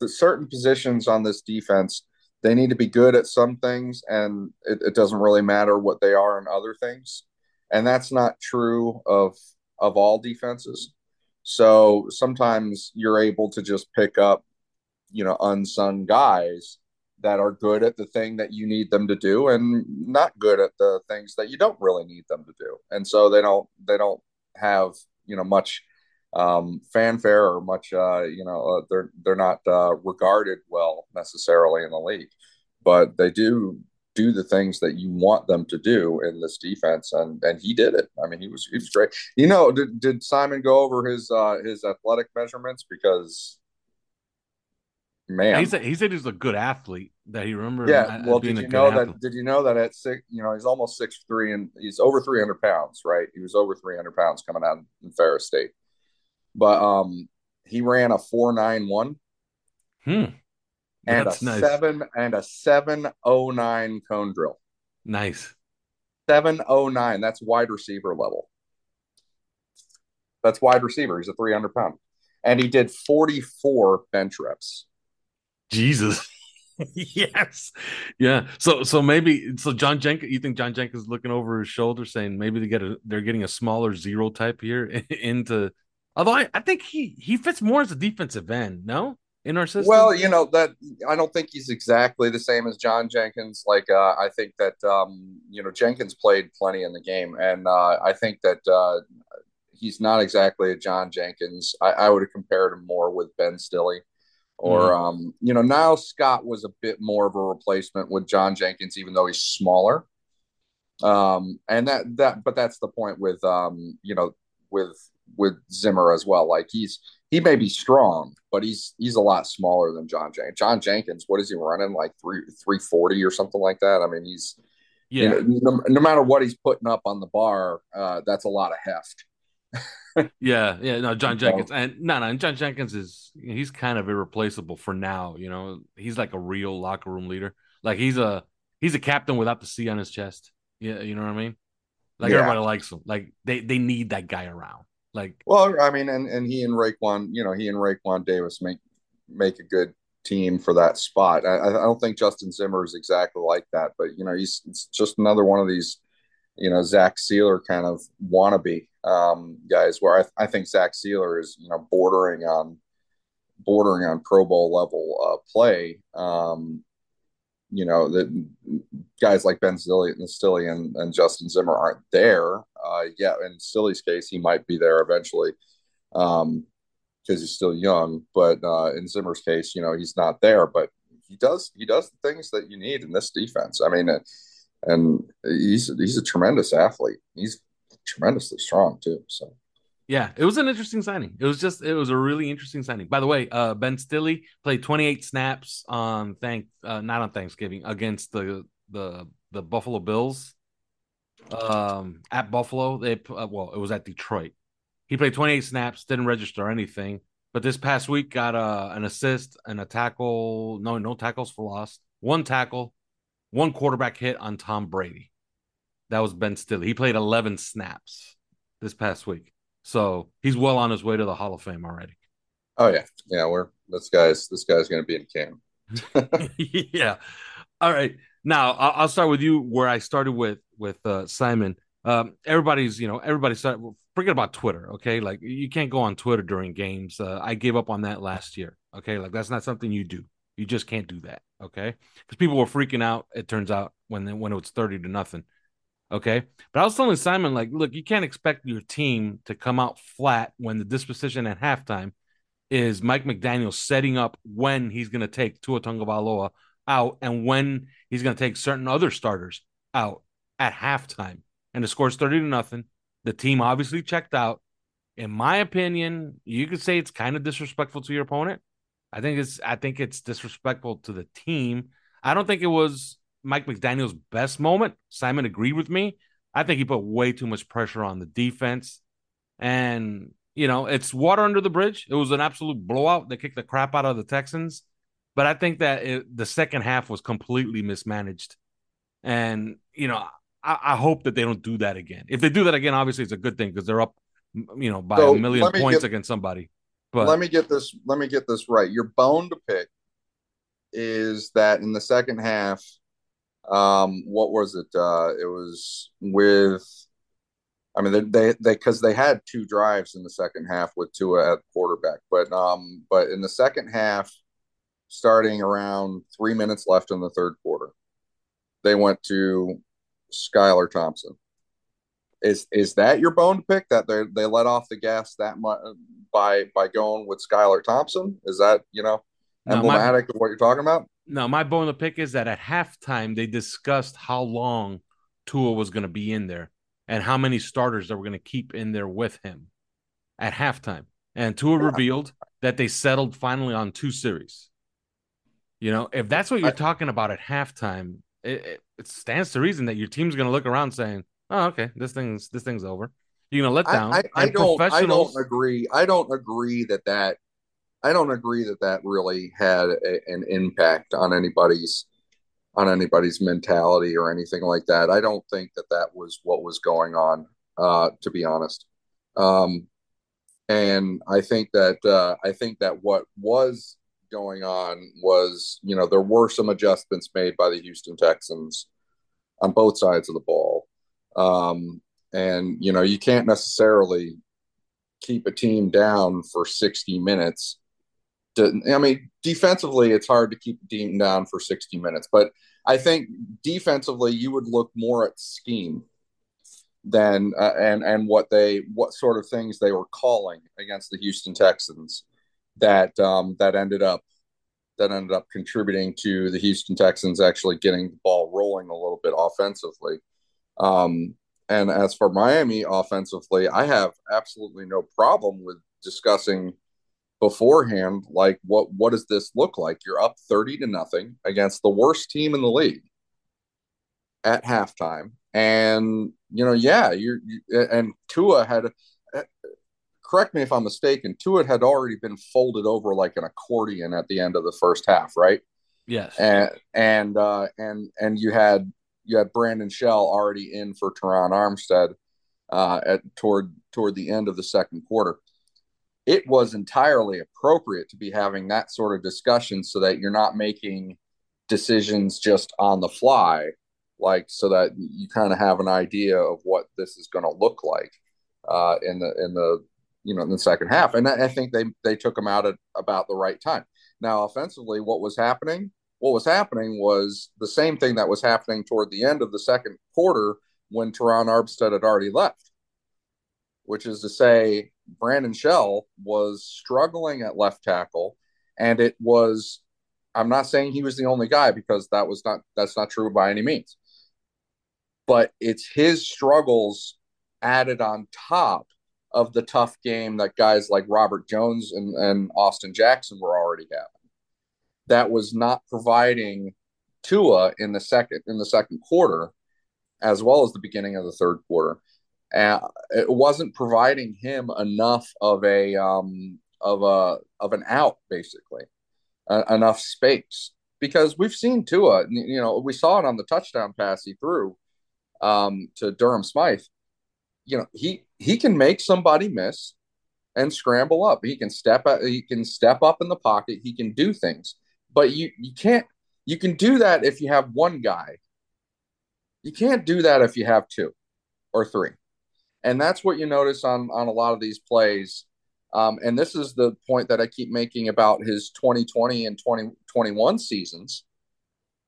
the certain positions on this defense, they need to be good at some things, and it, it doesn't really matter what they are in other things, and that's not true of of all defenses. So sometimes you're able to just pick up, you know, unsung guys that are good at the thing that you need them to do and not good at the things that you don't really need them to do. And so they don't they don't have, you know, much um, fanfare or much uh, you know, uh, they're they're not uh, regarded well necessarily in the league. But they do do the things that you want them to do in this defense, and and he did it. I mean, he was he was great. You know, did, did Simon go over his uh his athletic measurements because man, he said he said he's a good athlete. That he remembered. Yeah. Well, did you know athlete. that? Did you know that at six? You know, he's almost six three, and he's over three hundred pounds. Right? He was over three hundred pounds coming out in Ferris State, but um, he ran a four nine one. Hmm and That's a nice. seven and a seven oh nine cone drill. Nice. Seven oh nine. That's wide receiver level. That's wide receiver. He's a three hundred pound, and he did forty four bench reps. Jesus. [laughs] yes. Yeah. So so maybe so John Jenkins you think John Jenkins looking over his shoulder saying maybe they get a they're getting a smaller zero type here [laughs] into although I, I think he he fits more as a defensive end, no? In our system? Well, you know that I don't think he's exactly the same as John Jenkins. Like uh, I think that um, you know Jenkins played plenty in the game, and uh, I think that uh, he's not exactly a John Jenkins. I, I would have compared him more with Ben Stille. Or mm um, you know, Niles Scott was a bit more of a replacement with John Jenkins, even though he's smaller. Um, and that that, but that's the point with um, you know, with with Zimmer as well. Like he's he may be strong, but he's he's a lot smaller than John Jenkins. John Jenkins, what is he running like three three forty or something like that? I mean, he's yeah. You know, no, no, matter what he's putting up on the bar, uh, that's a lot of heft. [laughs] yeah, yeah. No, John Jenkins, and no, no. John Jenkins is he's kind of irreplaceable for now. You know, he's like a real locker room leader. Like he's a he's a captain without the C on his chest. Yeah, you know what I mean. Like yeah. everybody likes him. Like they they need that guy around. Like, well, I mean, and and he and Raekwon, you know, he and Raekwon Davis make make a good team for that spot. I, I don't think Justin Zimmer is exactly like that, but you know, he's just another one of these you know, Zach Sieler kind of wannabe um, guys. Where I, th- I think Zach Sieler is you know bordering on bordering on Pro Bowl level uh, play. Um, you know, the guys like Ben Stille, Stille and, and Justin Zimmer aren't there. Uh, yeah, in Stille's case, he might be there eventually because um, he's still young. But uh, in Zimmer's case, you know, he's not there. But he does he does the things that you need in this defense. I mean, and he's he's a tremendous athlete. He's tremendously strong too. So yeah, it was an interesting signing. It was just it was a really interesting signing. By the way, uh, Ben Stille played 28 snaps on thank uh, not on Thanksgiving against the the the Buffalo Bills. Um, at Buffalo, they uh, well, it was at Detroit. He played 28 snaps, didn't register anything, but this past week got uh, an assist and a tackle. No, no tackles for loss. One tackle, one quarterback hit on Tom Brady. That was Ben Stille. He played 11 snaps this past week. So he's well on his way to the Hall of Fame already. Oh yeah, yeah. We're this guy's this guy's going to be in camp. [laughs] [laughs] yeah. All right. Now I'll, start with you where I started with with uh, Simon. Um, everybody's you know everybody started. Forget about Twitter. Okay, like you can't go on Twitter during games. Uh, I gave up on that last year. Okay, like that's not something you do. You just can't do that. Okay, because people were freaking out. It turns out when when it was thirty to nothing. Okay. But I was telling Simon, like, look, you can't expect your team to come out flat when the disposition at halftime is Mike McDaniel setting up when he's going to take Tua Tagovailoa out and when he's going to take certain other starters out at halftime. And the score's 30 to nothing. The team obviously checked out. In my opinion, you could say it's kind of disrespectful to your opponent. I think it's I think it's disrespectful to the team. I don't think it was Mike McDaniel's best moment. Simon agreed with me. I think he put way too much pressure on the defense. And, you know, it's water under the bridge. It was an absolute blowout. They kicked the crap out of the Texans. But I think that it, the second half was completely mismanaged. And, you know, I, I, hope that they don't do that again. If they do that again, obviously it's a good thing because they're up, you know, by so a million points get, against somebody. But let me get this, let me get this right. Your bone to pick is that in the second half, um, what was it? Uh, it was with. I mean, they they because they, they, had two drives in the second half with Tua at quarterback, but um, but in the second half, starting around three minutes left in the third quarter, they went to Skylar Thompson. Is is that your bone to pick that they they let off the gas that much by by going with Skylar Thompson? Is that you know emblematic no, my, of what you're talking about? No, my bone to pick is that at halftime they discussed how long Tua was going to be in there and how many starters they were going to keep in there with him at halftime. And Tua yeah. revealed that they settled finally on two series. You know, if that's what you're I, talking about at halftime, it, it, it, stands to reason that your team's going to look around saying, "Oh, okay, this thing's this thing's over." You're going to let down. I, I, I don't. I don't agree. I don't agree that that I don't agree that that really had a, an impact on anybody's on anybody's mentality or anything like that. I don't think that that was what was going on, uh, to be honest. Um, and I think that uh, I think that what was going on was, you know, there were some adjustments made by the Houston Texans on both sides of the ball. Um, and you know, you can't necessarily keep a team down for 60 minutes I mean, defensively, it's hard to keep team down for 60 minutes, but I think defensively, you would look more at scheme than uh, and and what they what sort of things they were calling against the Houston Texans that um, that ended up that ended up contributing to the Houston Texans actually getting the ball rolling a little bit offensively. Um, and as for Miami offensively, I have absolutely no problem with discussing beforehand like what what does this look like? You're up 30 to nothing against the worst team in the league at halftime. And you know yeah you're you, and Tua had correct me if I'm mistaken Tua had already been folded over like an accordion at the end of the first half right? Yes. And and uh and and you had you had Brandon Shell already in for Terron Armstead uh at toward toward the end of the second quarter it was entirely appropriate to be having that sort of discussion so that you're not making decisions just on the fly like so that you kind of have an idea of what this is going to look like uh, in the in the you know in the second half. And I, think they they took them out at about the right time. Now, offensively, what was happening? What was happening was the same thing that was happening toward the end of the second quarter when Terron Armstead had already left, which is to say, Brandon Shell was struggling at left tackle, and it was. I'm not saying he was the only guy because that was not that's not true by any means. But it's his struggles added on top of the tough game that guys like Robert Jones and, and Austin Jackson were already having. That was not providing Tua in the second in the second quarter, as well as the beginning of the third quarter. Uh, it wasn't providing him enough of a um, of a of an out, basically, uh, enough space because we've seen Tua. You know, we saw it on the touchdown pass he threw um, to Durham Smythe. You know, he he can make somebody miss and scramble up. He can step he can step up in the pocket. He can do things, but you you can't. You can do that if you have one guy. You can't do that if you have two or three and that's what you notice on on a lot of these plays. Um, and this is the point that I keep making about his 2020 and 2021 seasons,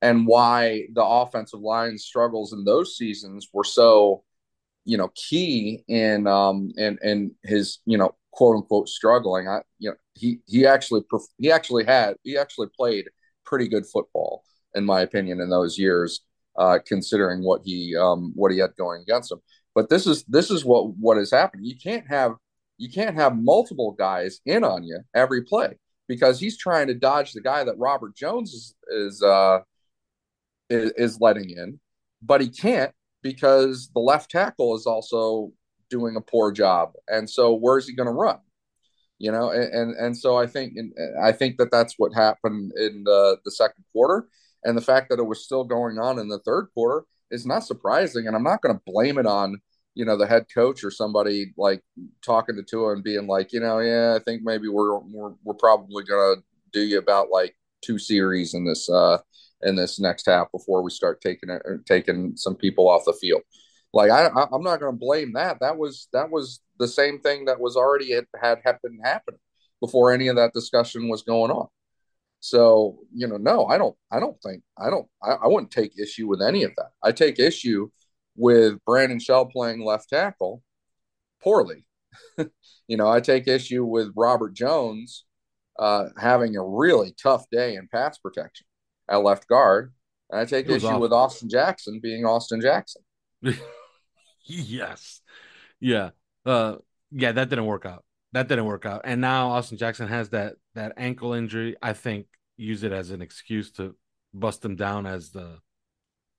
and why the offensive line struggles in those seasons were so, you know, key in um in in his you know quote unquote struggling. I you know he he actually he actually had he actually played pretty good football in my opinion in those years, uh, considering what he um what he had going against him. But this is this is what what is happening. You can't have you can't have multiple guys in on you every play because he's trying to dodge the guy that Robert Jones is is uh, is, is letting in, but he can't because the left tackle is also doing a poor job. And so where's he going to run? You know, and, and and so I think I think that that's what happened in the the second quarter, and the fact that it was still going on in the third quarter is not surprising. And I'm not going to blame it on you know the head coach or somebody like talking to Tua and being like, you know, yeah, I think maybe we're we're, we're probably gonna do you about like two series in this uh in this next half before we start taking it taking some people off the field. Like I, I'm not going to blame that. That was that was the same thing that was already had, had had happening before any of that discussion was going on. So you know, no, I don't. I don't think I don't. I, I wouldn't take issue with any of that. I take issue with Brandon Shell playing left tackle poorly. [laughs] you know, I take issue with Robert Jones uh, having a really tough day in pass protection at left guard. And I take issue awful. with Austin Jackson being Austin Jackson. [laughs] yes. Yeah. Uh, yeah, that didn't work out. That didn't work out. And now Austin Jackson has that that ankle injury. I think use it as an excuse to bust him down as the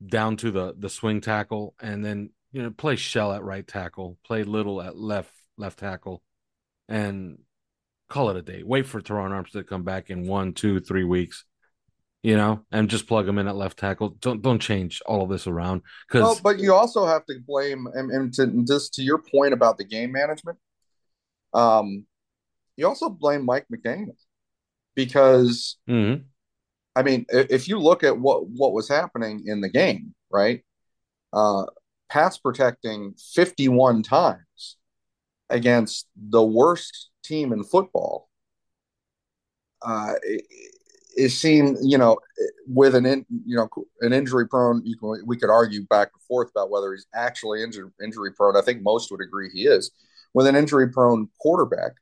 down to the the swing tackle, and then you know play Shell at right tackle, play Little at left left tackle, and call it a day. Wait for Terron Armstead to come back in one, two, three weeks, you know, and just plug him in at left tackle. Don't don't change all of this around because. Well, but you also have to blame and, and to just to your point about the game management. Um, you also blame Mike McDaniel because mm-hmm. I mean, if you look at what what was happening in the game, right? Uh, pass protecting 51 times against the worst team in football. Uh, it, it seemed, you know, with an in, you know an injury prone, you can we could argue back and forth about whether he's actually injury injury prone. I think most would agree he is. With an injury prone quarterback,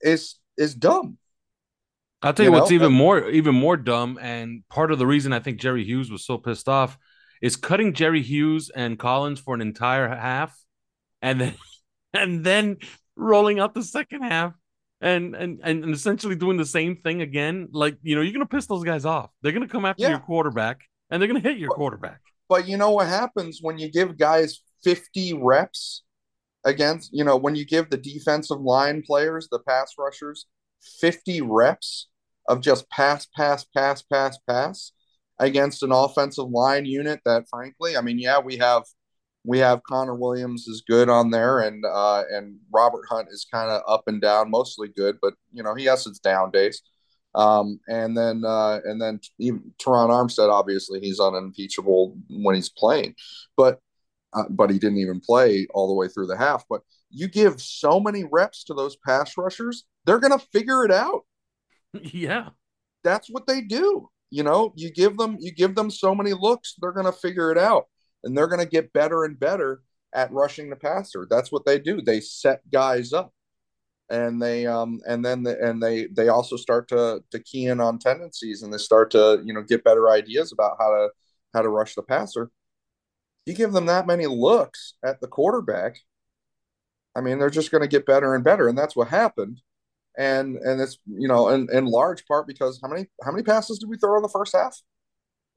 is is dumb. I'll tell you, you what's know? even more even more dumb, and part of the reason I think Jerry Hughes was so pissed off is cutting Jerry Hughes and Collins for an entire half, and then [laughs] and then rolling out the second half and and and essentially doing the same thing again. Like you know, you're gonna piss those guys off. They're gonna come after yeah. your quarterback, and they're gonna hit your but, quarterback. But you know what happens when you give guys 50 reps against you know when you give the defensive line players, the pass rushers, 50 reps of just pass, pass, pass, pass, pass against an offensive line unit that, frankly, I mean, yeah, we have we have Connor Williams is good on there, and uh, and Robert Hunt is kind of up and down, mostly good, but you know he has his down days. Um, and then uh, and then even Terron Armstead, obviously, he's unimpeachable when he's playing, but uh, but he didn't even play all the way through the half. But you give so many reps to those pass rushers, they're gonna figure it out. [laughs] Yeah, That's what they do. You know, you give them you give them so many looks, they're gonna figure it out, and they're gonna get better and better at rushing the passer. That's what they do. They set guys up and they um and then the, and they they also start to to key in on tendencies and they start to you know get better ideas about how to how to rush the passer you give them that many looks at the quarterback i mean they're just going to get better and better and that's what happened and and it's you know in, in large part because how many how many passes did we throw in the first half?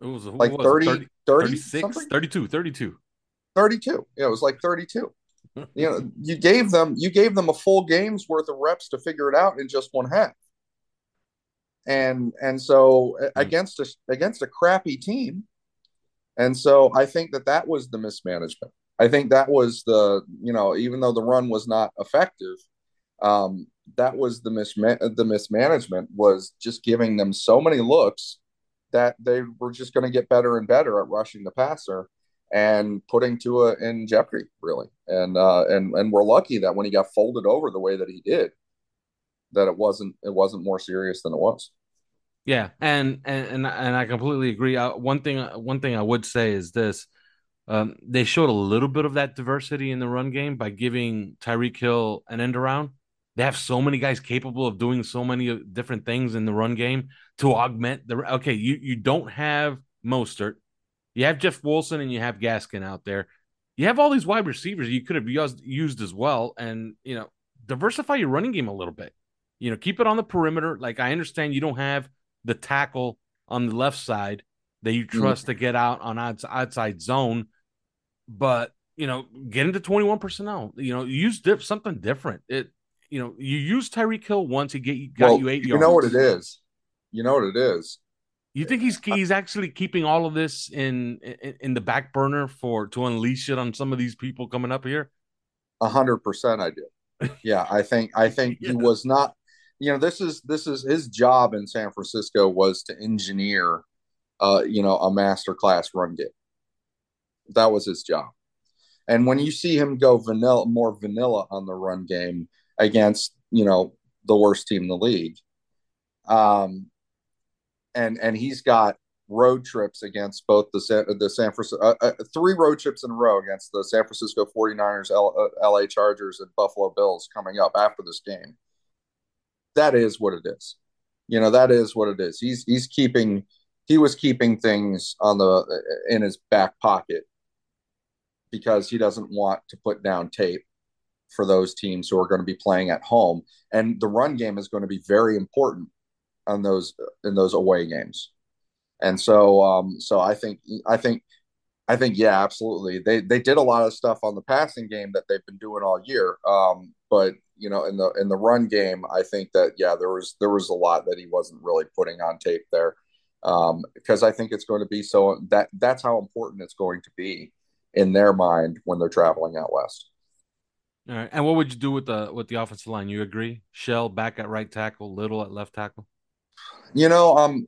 It was like was it, 30 30 36, something? 32, 32. 32 yeah it was like 32 you know you gave them you gave them a full game's worth of reps to figure it out in just one half. And and so uh, against a against a crappy team and so i think that that was the mismanagement. I think that was the you know even though the run was not effective um that was the misma- the mismanagement was just giving them so many looks that they were just going to get better and better at rushing the passer and putting Tua in jeopardy, really. And uh, and and we're lucky that when he got folded over the way that he did, that it wasn't it wasn't more serious than it was. Yeah, and and and, and I completely agree. Uh, one thing one thing I would say is this: um, they showed a little bit of that diversity in the run game by giving Tyreek Hill an end around. They have so many guys capable of doing so many different things in the run game to augment the. Okay, you you don't have Mostert, you have Jeff Wilson, and you have Gaskin out there. You have all these wide receivers you could have used, used as well, and you know diversify your running game a little bit. You know, keep it on the perimeter. Like I understand you don't have the tackle on the left side that you trust mm. to get out on outside, outside zone, but you know, get into 21 personnel. You know, use dip, something different. It you know, you use Tyreek Hill once he get got well, you eight you yards. know what it is. You know what it is. You think he's he's actually keeping all of this in, in in the back burner for to unleash it on some of these people coming up here? A hundred percent, I do. Yeah, I think I [laughs] think yeah. he was not. You know, this is this is his job in San Francisco was to engineer, uh, you know, a master class run game. That was his job, and when you see him go vanilla, more vanilla on the run game, against you know the worst team in the league. Um, and and he's got road trips against both the San, the San Francisco uh, uh, three road trips in a row against the San Francisco 49ers, L, uh, LA Chargers and Buffalo Bills coming up after this game. That is what it is. You know, that is what it is. He's he's keeping he was keeping things on the in his back pocket because he doesn't want to put down tape for those teams who are going to be playing at home. And the run game is going to be very important on those in those away games. And so, um, so I think, I think, I think, yeah, absolutely. They they did a lot of stuff on the passing game that they've been doing all year. Um, but you know, in the in the run game, I think that yeah, there was there was a lot that he wasn't really putting on tape there. Um, because I think it's going to be so that that's how important it's going to be in their mind when they're traveling out west. All right. And what would you do with the with the offensive line? You agree? Shell back at right tackle, Little at left tackle. You know, um,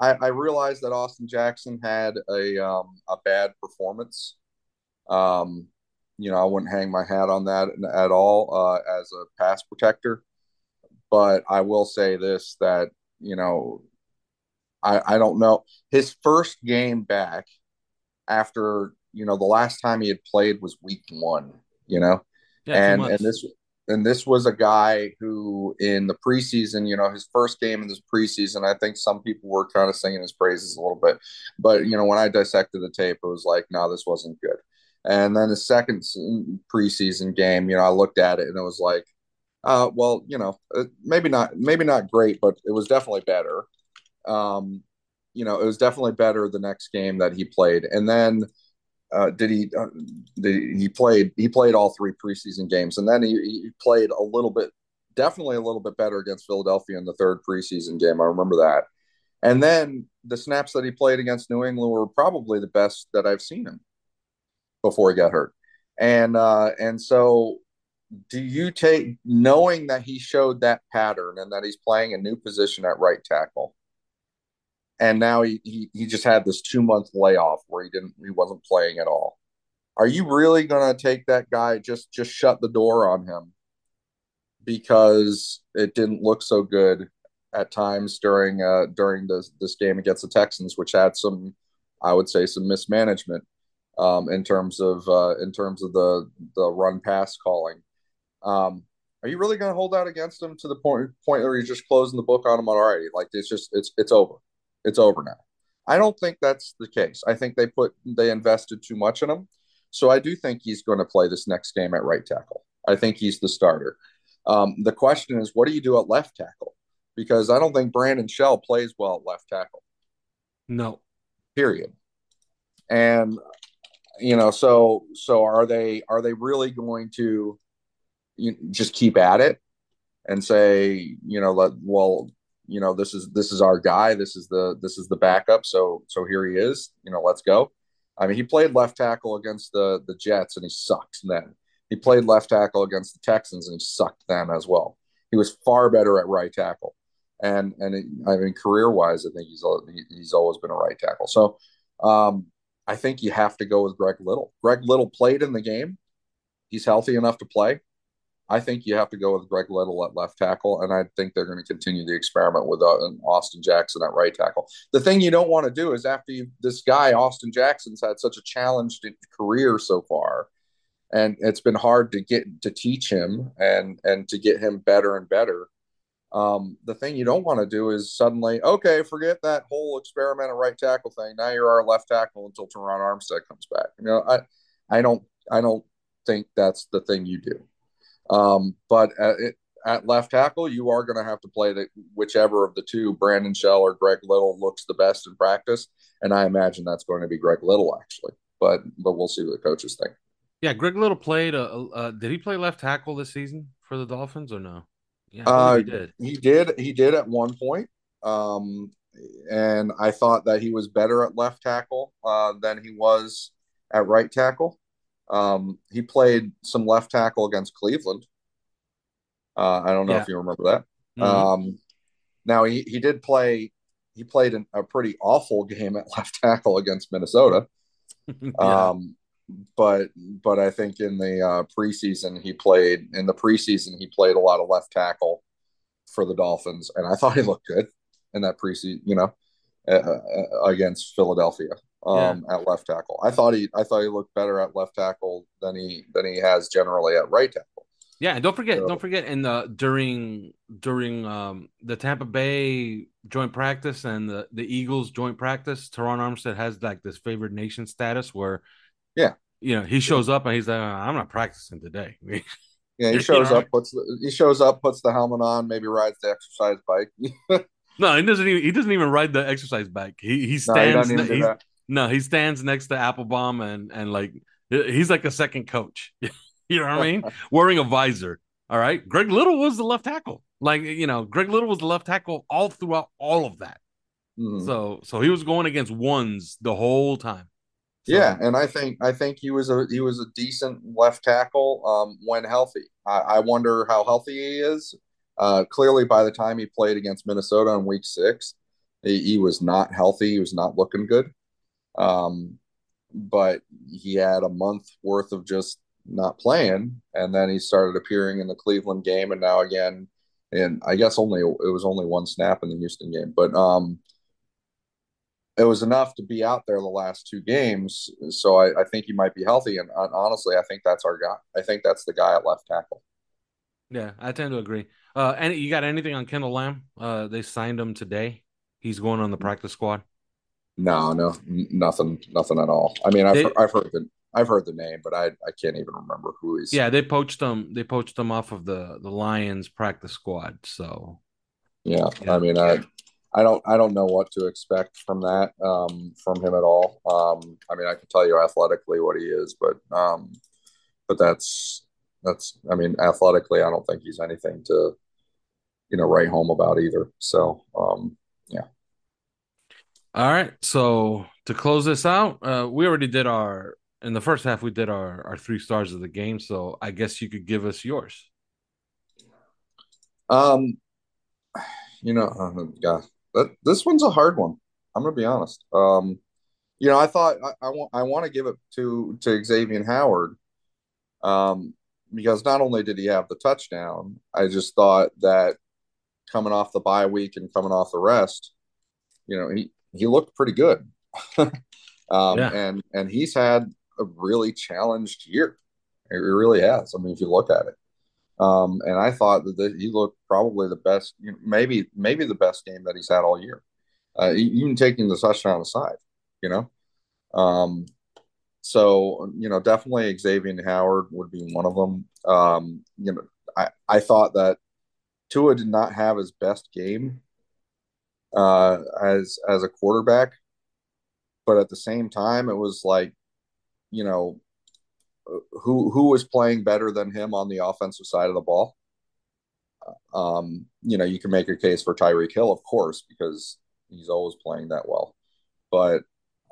I, I realized that Austin Jackson had a um, a bad performance. Um, you know, I wouldn't hang my hat on that at all uh, as a pass protector. But I will say this: that you know, I I don't know his first game back after you know the last time he had played was week one. You know, yeah, and and this and this was a guy who in the preseason, you know, his first game in this preseason, I think some people were kind of singing his praises a little bit. But you know, when I dissected the tape, it was like, no, this wasn't good. And then the second preseason game, you know, I looked at it and it was like, uh, well, you know, uh, maybe not, maybe not great, but it was definitely better. Um, you know, it was definitely better the next game that he played. And then uh, did he uh, did he, played he played all three preseason games and then he, he, played a little bit definitely a little bit better against Philadelphia in the third preseason game. I remember that. And then the snaps that he played against New England were probably the best that I've seen him before he got hurt. And uh, and so do you take knowing that he showed that pattern and that he's playing a new position at right tackle and now he he, he just had this two month layoff where he didn't he wasn't playing at all are you really to take that guy just just shut the door on him because it didn't look so good at times during uh during this this game against the Texans which had some I would say some mismanagement um in terms of uh in terms of the the run pass calling um, are you really going to hold out against him to the point point where you're just closing the book on him already? Like it's just it's it's over. It's over now. I don't think that's the case. I think they put they invested too much in him. So I do think he's going to play this next game at right tackle. I think he's the starter. Um, the question is, what do you do at left tackle? Because I don't think Brandon Shell plays well at left tackle. No. Period. And you know, so so are they are they really going to you know, just keep at it and say, you know, let, well, you know, this is this is our guy. This is the this is the backup. So so here he is. You know, let's go. I mean, he played left tackle against the the Jets and he sucked then. He played left tackle against the Texans and he sucked then as well. He was far better at right tackle. And and it, I mean, career wise, I think he's he's always been a right tackle. So um, I think you have to go with Greg Little. Greg Little played in the game. He's healthy enough to play. I think you have to go with Greg Little at left tackle, and I think they're going to continue the experiment with uh, Austin Jackson at right tackle. The thing you don't want to do is after you, this guy Austin Jackson's had such a challenged career so far, and it's been hard to get to teach him and and to get him better and better. Um, the thing you don't want to do is suddenly okay, forget that whole experiment at right tackle thing. Now you're our left tackle until Terron Armstead comes back. You know, I I don't I don't think that's the thing you do. Um, but at, at, left tackle, you are going to have to play the whichever of the two, Brandon Shell or Greg Little, looks the best in practice, and I imagine that's going to be Greg Little actually. But but we'll see what the coaches think. Yeah, Greg Little played. Uh, uh, did he play left tackle this season for the Dolphins or no? Yeah, uh, he did. He did. He did at one point. Um, and I thought that he was better at left tackle uh, than he was at right tackle. Um, he played some left tackle against Cleveland. Uh, I don't know yeah. if you remember that. Mm-hmm. Um, now he, he did play. He played an, a pretty awful game at [laughs] left tackle against Minnesota. [laughs] yeah. Um, but but I think in the uh, preseason he played in the preseason he played a lot of left tackle for the Dolphins, and I thought he looked good in that preseason. You know, uh, uh against Philadelphia um, yeah. at left tackle. I thought he I thought he looked better at left tackle than he than he has generally at right tackle. Yeah, and don't forget, so, don't forget in the during during um, the Tampa Bay joint practice and the the Eagles joint practice, Terron Armstead has like this favored nation status where, yeah, you know, he shows up and he's like, I'm not practicing today. [laughs] yeah, he shows up, puts the, he shows up, puts the helmet on, maybe rides the exercise bike. [laughs] no, he doesn't even he doesn't even ride the exercise bike. He he stands. No, he no, he stands next to Applebaum and and like he's like a second coach. [laughs] you know what I mean? [laughs] Wearing a visor. All right. Greg Little was the left tackle. Like, you know, Greg Little was the left tackle all throughout all of that. Mm-hmm. So so he was going against ones the whole time. So, yeah, and I think I think he was a he was a decent left tackle um, when healthy. I, I wonder how healthy he is. Uh, clearly, by the time he played against Minnesota in Week Six, he, he was not healthy. He was not looking good. Um, but he had a month worth of just not playing, and then he started appearing in the Cleveland game, and now again, and I guess only it was only one snap in the Houston game, but um, it was enough to be out there the last two games. So I, I think he might be healthy, and uh, honestly, I think that's our guy. I think that's the guy at left tackle. Yeah, I tend to agree. Uh, and you got anything on Kendall Lamm? Uh, they signed him today. He's going on the practice squad. No, no, nothing, nothing at all. I mean, I've, they, I've heard the I've heard the name, but I I can't even remember who he's. Yeah, they poached them. They poached them off of the the Lions practice squad. So. Yeah, yeah. I mean, I I don't I don't know what to expect from that um, from him at all. Um, I mean, I can tell you athletically what he is, but um, but that's that's I mean, athletically, I don't think he's anything to you know write home about either. So um, all right. So to close this out, uh, we already did our in the first half we did our our three stars of the game, so I guess you could give us yours. Um, you know, oh, this one's a hard one. I'm gonna be honest. Um, you know, I thought I, I want I want to give it to to Xavier Howard, um, because not only did he have the touchdown, I just thought that coming off the bye week and coming off the rest, you know, he he looked pretty good. [laughs] um, Yeah. and and he's had a really challenged year. It really has. I mean, if you look at it. Um, and I thought that the, he looked probably the best, you know, maybe maybe the best game that he's had all year. Uh, even taking the touchdown aside, you know. Um, so you know, definitely Xavier Howard would be one of them. Um, you know, I I thought that Tua did not have his best game uh, as as a quarterback, but at the same time, it was like, you know, who who was playing better than him on the offensive side of the ball? Um, you know, you can make a case for Tyreek Hill, of course, because he's always playing that well. But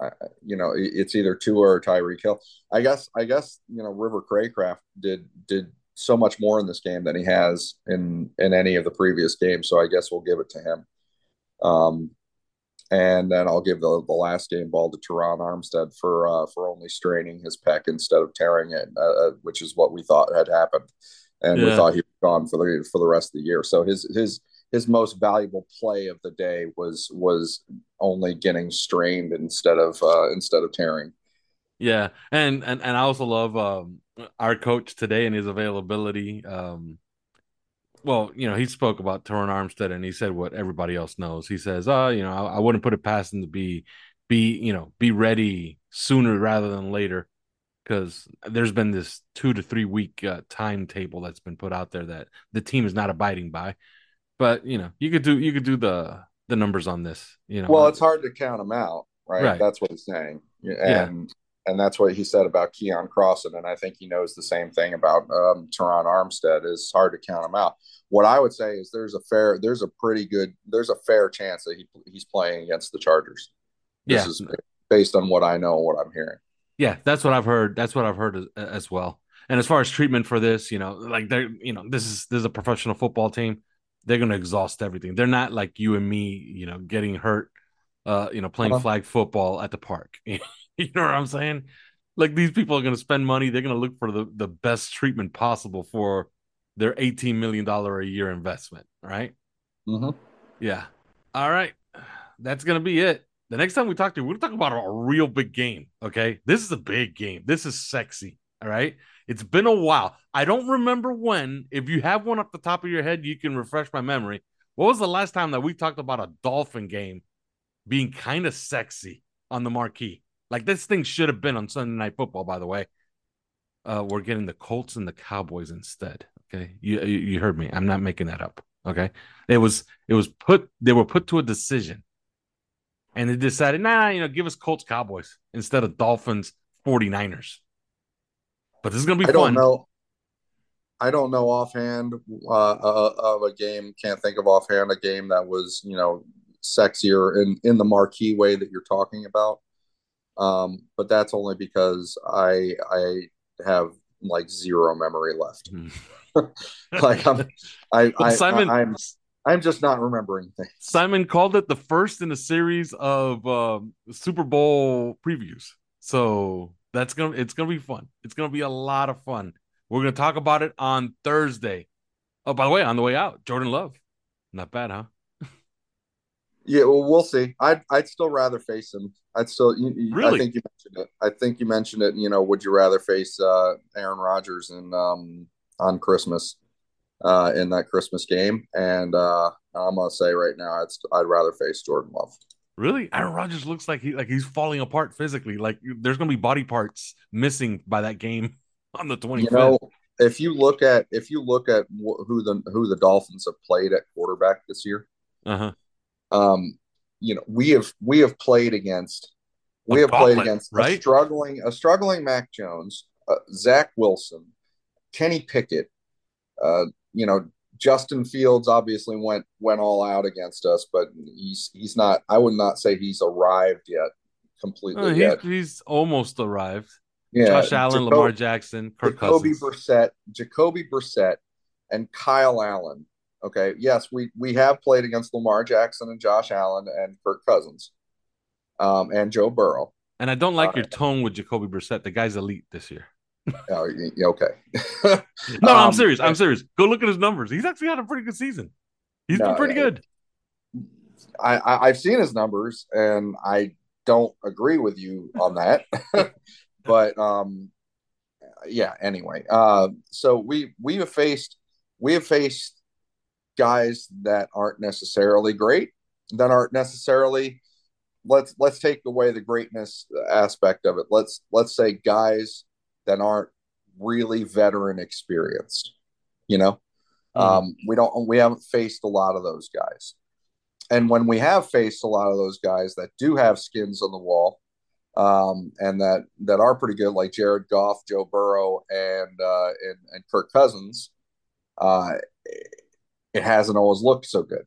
uh, you know, it- it's either Tua or Tyreek Hill. I guess I guess you know River Cracraft did did so much more in this game than he has in in any of the previous games. So I guess we'll give it to him. Um, and then I'll give the, the last game ball to Terron Armstead for uh, for only straining his pec instead of tearing it, uh, which is what we thought had happened, and we thought he was gone for the for the rest of the year. So his his his most valuable play of the day was was only getting strained instead of uh, instead of tearing. Yeah, and and and I also love um our coach today and his availability. Um, well, you know, he spoke about Terron Armstead and he said what everybody else knows. He says, "Uh, you know, I, I wouldn't put it past him to be, be, you know, be ready sooner rather than later." Because there's been this two to three week uh, timetable that's been put out there that the team is not abiding by. But you know, you could do you could do the the numbers on this. You know, Well, it's hard to count them out, right? Right. That's what he's saying, and Yeah. And that's what he said about Keion Crossen, and I think he knows the same thing about um, Terron Armstead. Is hard to count him out. What I would say is there's a fair, there's a pretty good, there's a fair chance that he he's playing against the Chargers. This Yeah. is based on what I know and what I'm hearing. Yeah, that's what I've heard. That's what I've heard as, as well. And as far as treatment for this, you know, like they're, you know, this is this is a professional football team. They're going to exhaust everything. They're not like you and me, you know, getting hurt, uh, you know, playing Uh-huh. flag football at the park. [laughs] [laughs] you know what I'm saying? Like these people are going to spend money. They're going to look for the the best treatment possible for their 18 million dollar a year investment, right? Mm-hmm. Yeah. All right. That's going to be it. The next time we talk to you, we're going to talk about a real big game. Okay. This is a big game. This is sexy. All right. It's been a while. I don't remember when. If you have one off the top of your head, you can refresh my memory. What was the last time that we talked about a Dolphin game being kind of sexy on the marquee? Like this thing should have been on Sunday Night Football, by the way. Uh, we're getting the Colts and the Cowboys instead. Okay. You, you heard me. I'm not making that up. Okay. It was it was put they were put to a decision. And they decided, nah, you know, give us Colts Cowboys instead of Dolphins 49ers. But this is gonna be I fun. don't know. I don't know offhand uh, uh, of a game. Can't think of offhand a game that was you know sexier in in the marquee way that you're talking about. Um, but that's only because I I have like zero memory left. Hmm. [laughs] like I'm I, I, Simon I I'm I'm just not remembering things. Simon called it the first in a series of um, Super Bowl previews. So that's gonna it's gonna be fun. It's gonna be a lot of fun. We're gonna talk about it on Thursday. Oh, by the way, on the way out, Jordan Love. Not bad, huh? Yeah, well, we'll see. I'd I'd still rather face him. I'd still. You, you- Really? I think you mentioned it. I think you mentioned it. You know, would you rather face uh, Aaron Rodgers in um, on Christmas uh, in that Christmas game? And uh, I'm gonna say right now, I'd I'd rather face Jordan Love. Really? Aaron Rodgers looks like he like he's falling apart physically. Like there's gonna be body parts missing by that game [laughs] on the 25th. You know, if you look at if you look at wh- who the who the Dolphins have played at quarterback this year, uh-huh. Um, you know, we have we have played against we A have played against right? a struggling a struggling Mac Jones, uh, Zach Wilson, Kenny Pickett. Uh, you know, Justin Fields obviously went went all out against us, but he's he's not. I would not say he's arrived yet completely Uh, yet. he's, he's almost arrived. Yeah, Josh Allen, Jacob- Lamar Jackson, Kirk Jacoby Cousins. Brissett, Jacoby Brissett, and Kyle Allen. Okay, yes, we we have played against Lamar Jackson and Josh Allen and Kirk Cousins, um, and Joe Burrow. And I don't like Uh, your tone with Jacoby Brissett. The guy's elite this year. [laughs] Oh, okay. [laughs] No, I'm Um, serious. I'm serious. Go look at his numbers. He's actually had a pretty good season. He's No, been pretty good. I, I I've seen his numbers, and I don't agree with you on that. [laughs] but um, yeah. Anyway, uh, so we we have faced we have faced guys that aren't necessarily great, that aren't necessarily. Let's let's take away the greatness aspect of it. Let's let's say guys that aren't really veteran experienced. You know, um, we don't we haven't faced a lot of those guys and when we have faced a lot of those guys that do have skins on the wall um, and that that are pretty good like jared goff joe burrow and uh, and, and kirk cousins uh, it hasn't always looked so good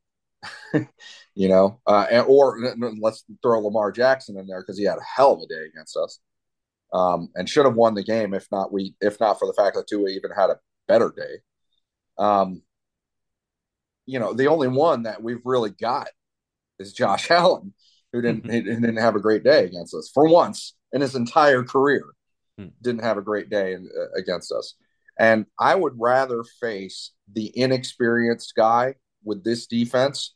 [laughs] you know uh, and, or let's throw lamar jackson in there because he had a hell of a day against us um, and should have won the game if not we if not for the fact that Tua even had a better day um, you know, the only one that we've really got is Josh [laughs] Allen, who didn't Mhm. he didn't have a great day against us for once in his entire career. Hmm. Didn't have a great day in, uh, against us, and I would rather face the inexperienced guy with this defense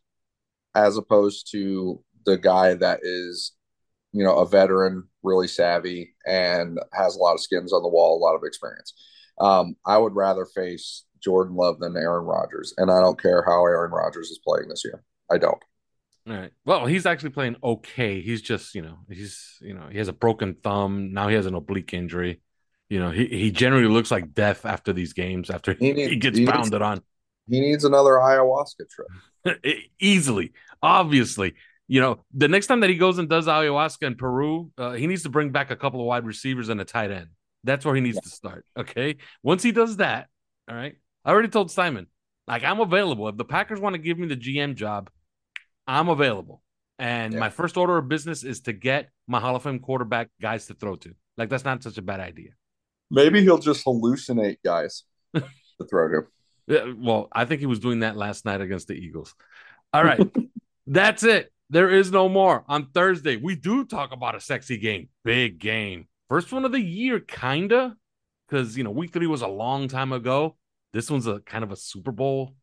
as opposed to the guy that is, you know, a veteran, really savvy, and has a lot of skins on the wall, a lot of experience. Um, I would rather face Jordan Love than Aaron Rodgers, and I don't care how Aaron Rodgers is playing this year. I don't. All right. Well, he's actually playing okay. He's just, you know, he's, you know, he has a broken thumb. Now he has an oblique injury. You know, he, he generally looks like death after these games, after He [laughs] he, gets he needs- pounded on He needs another ayahuasca trip. [laughs] easily. Obviously, you know, the next time that he goes and does ayahuasca in Peru, uh, he needs to bring back a couple of wide receivers and a tight end. That's where he needs to start. Okay. Once he does that, all right. I already told Simon, like, I'm available. If the Packers want to give me the GM job, I'm available. And Yeah. my first order of business is to get my Hall of Fame quarterback guys to throw to. Like, that's not such a bad idea. Maybe he'll just hallucinate guys [laughs] to throw to. Yeah, well, I think he was doing that last night against the Eagles. All right. [laughs] That's it. There is no more. On Thursday, we do talk about a sexy game. Big game. First one of the year, kinda. Because you know, week three was a long time ago. This one's a kind of a Super Bowl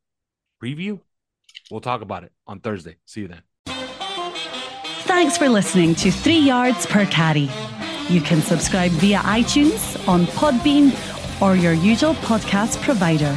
preview. We'll talk about it on Thursday. See you then. Thanks for listening to Three Yards Per Carry. You can subscribe via iTunes, on Podbean, or your usual podcast provider.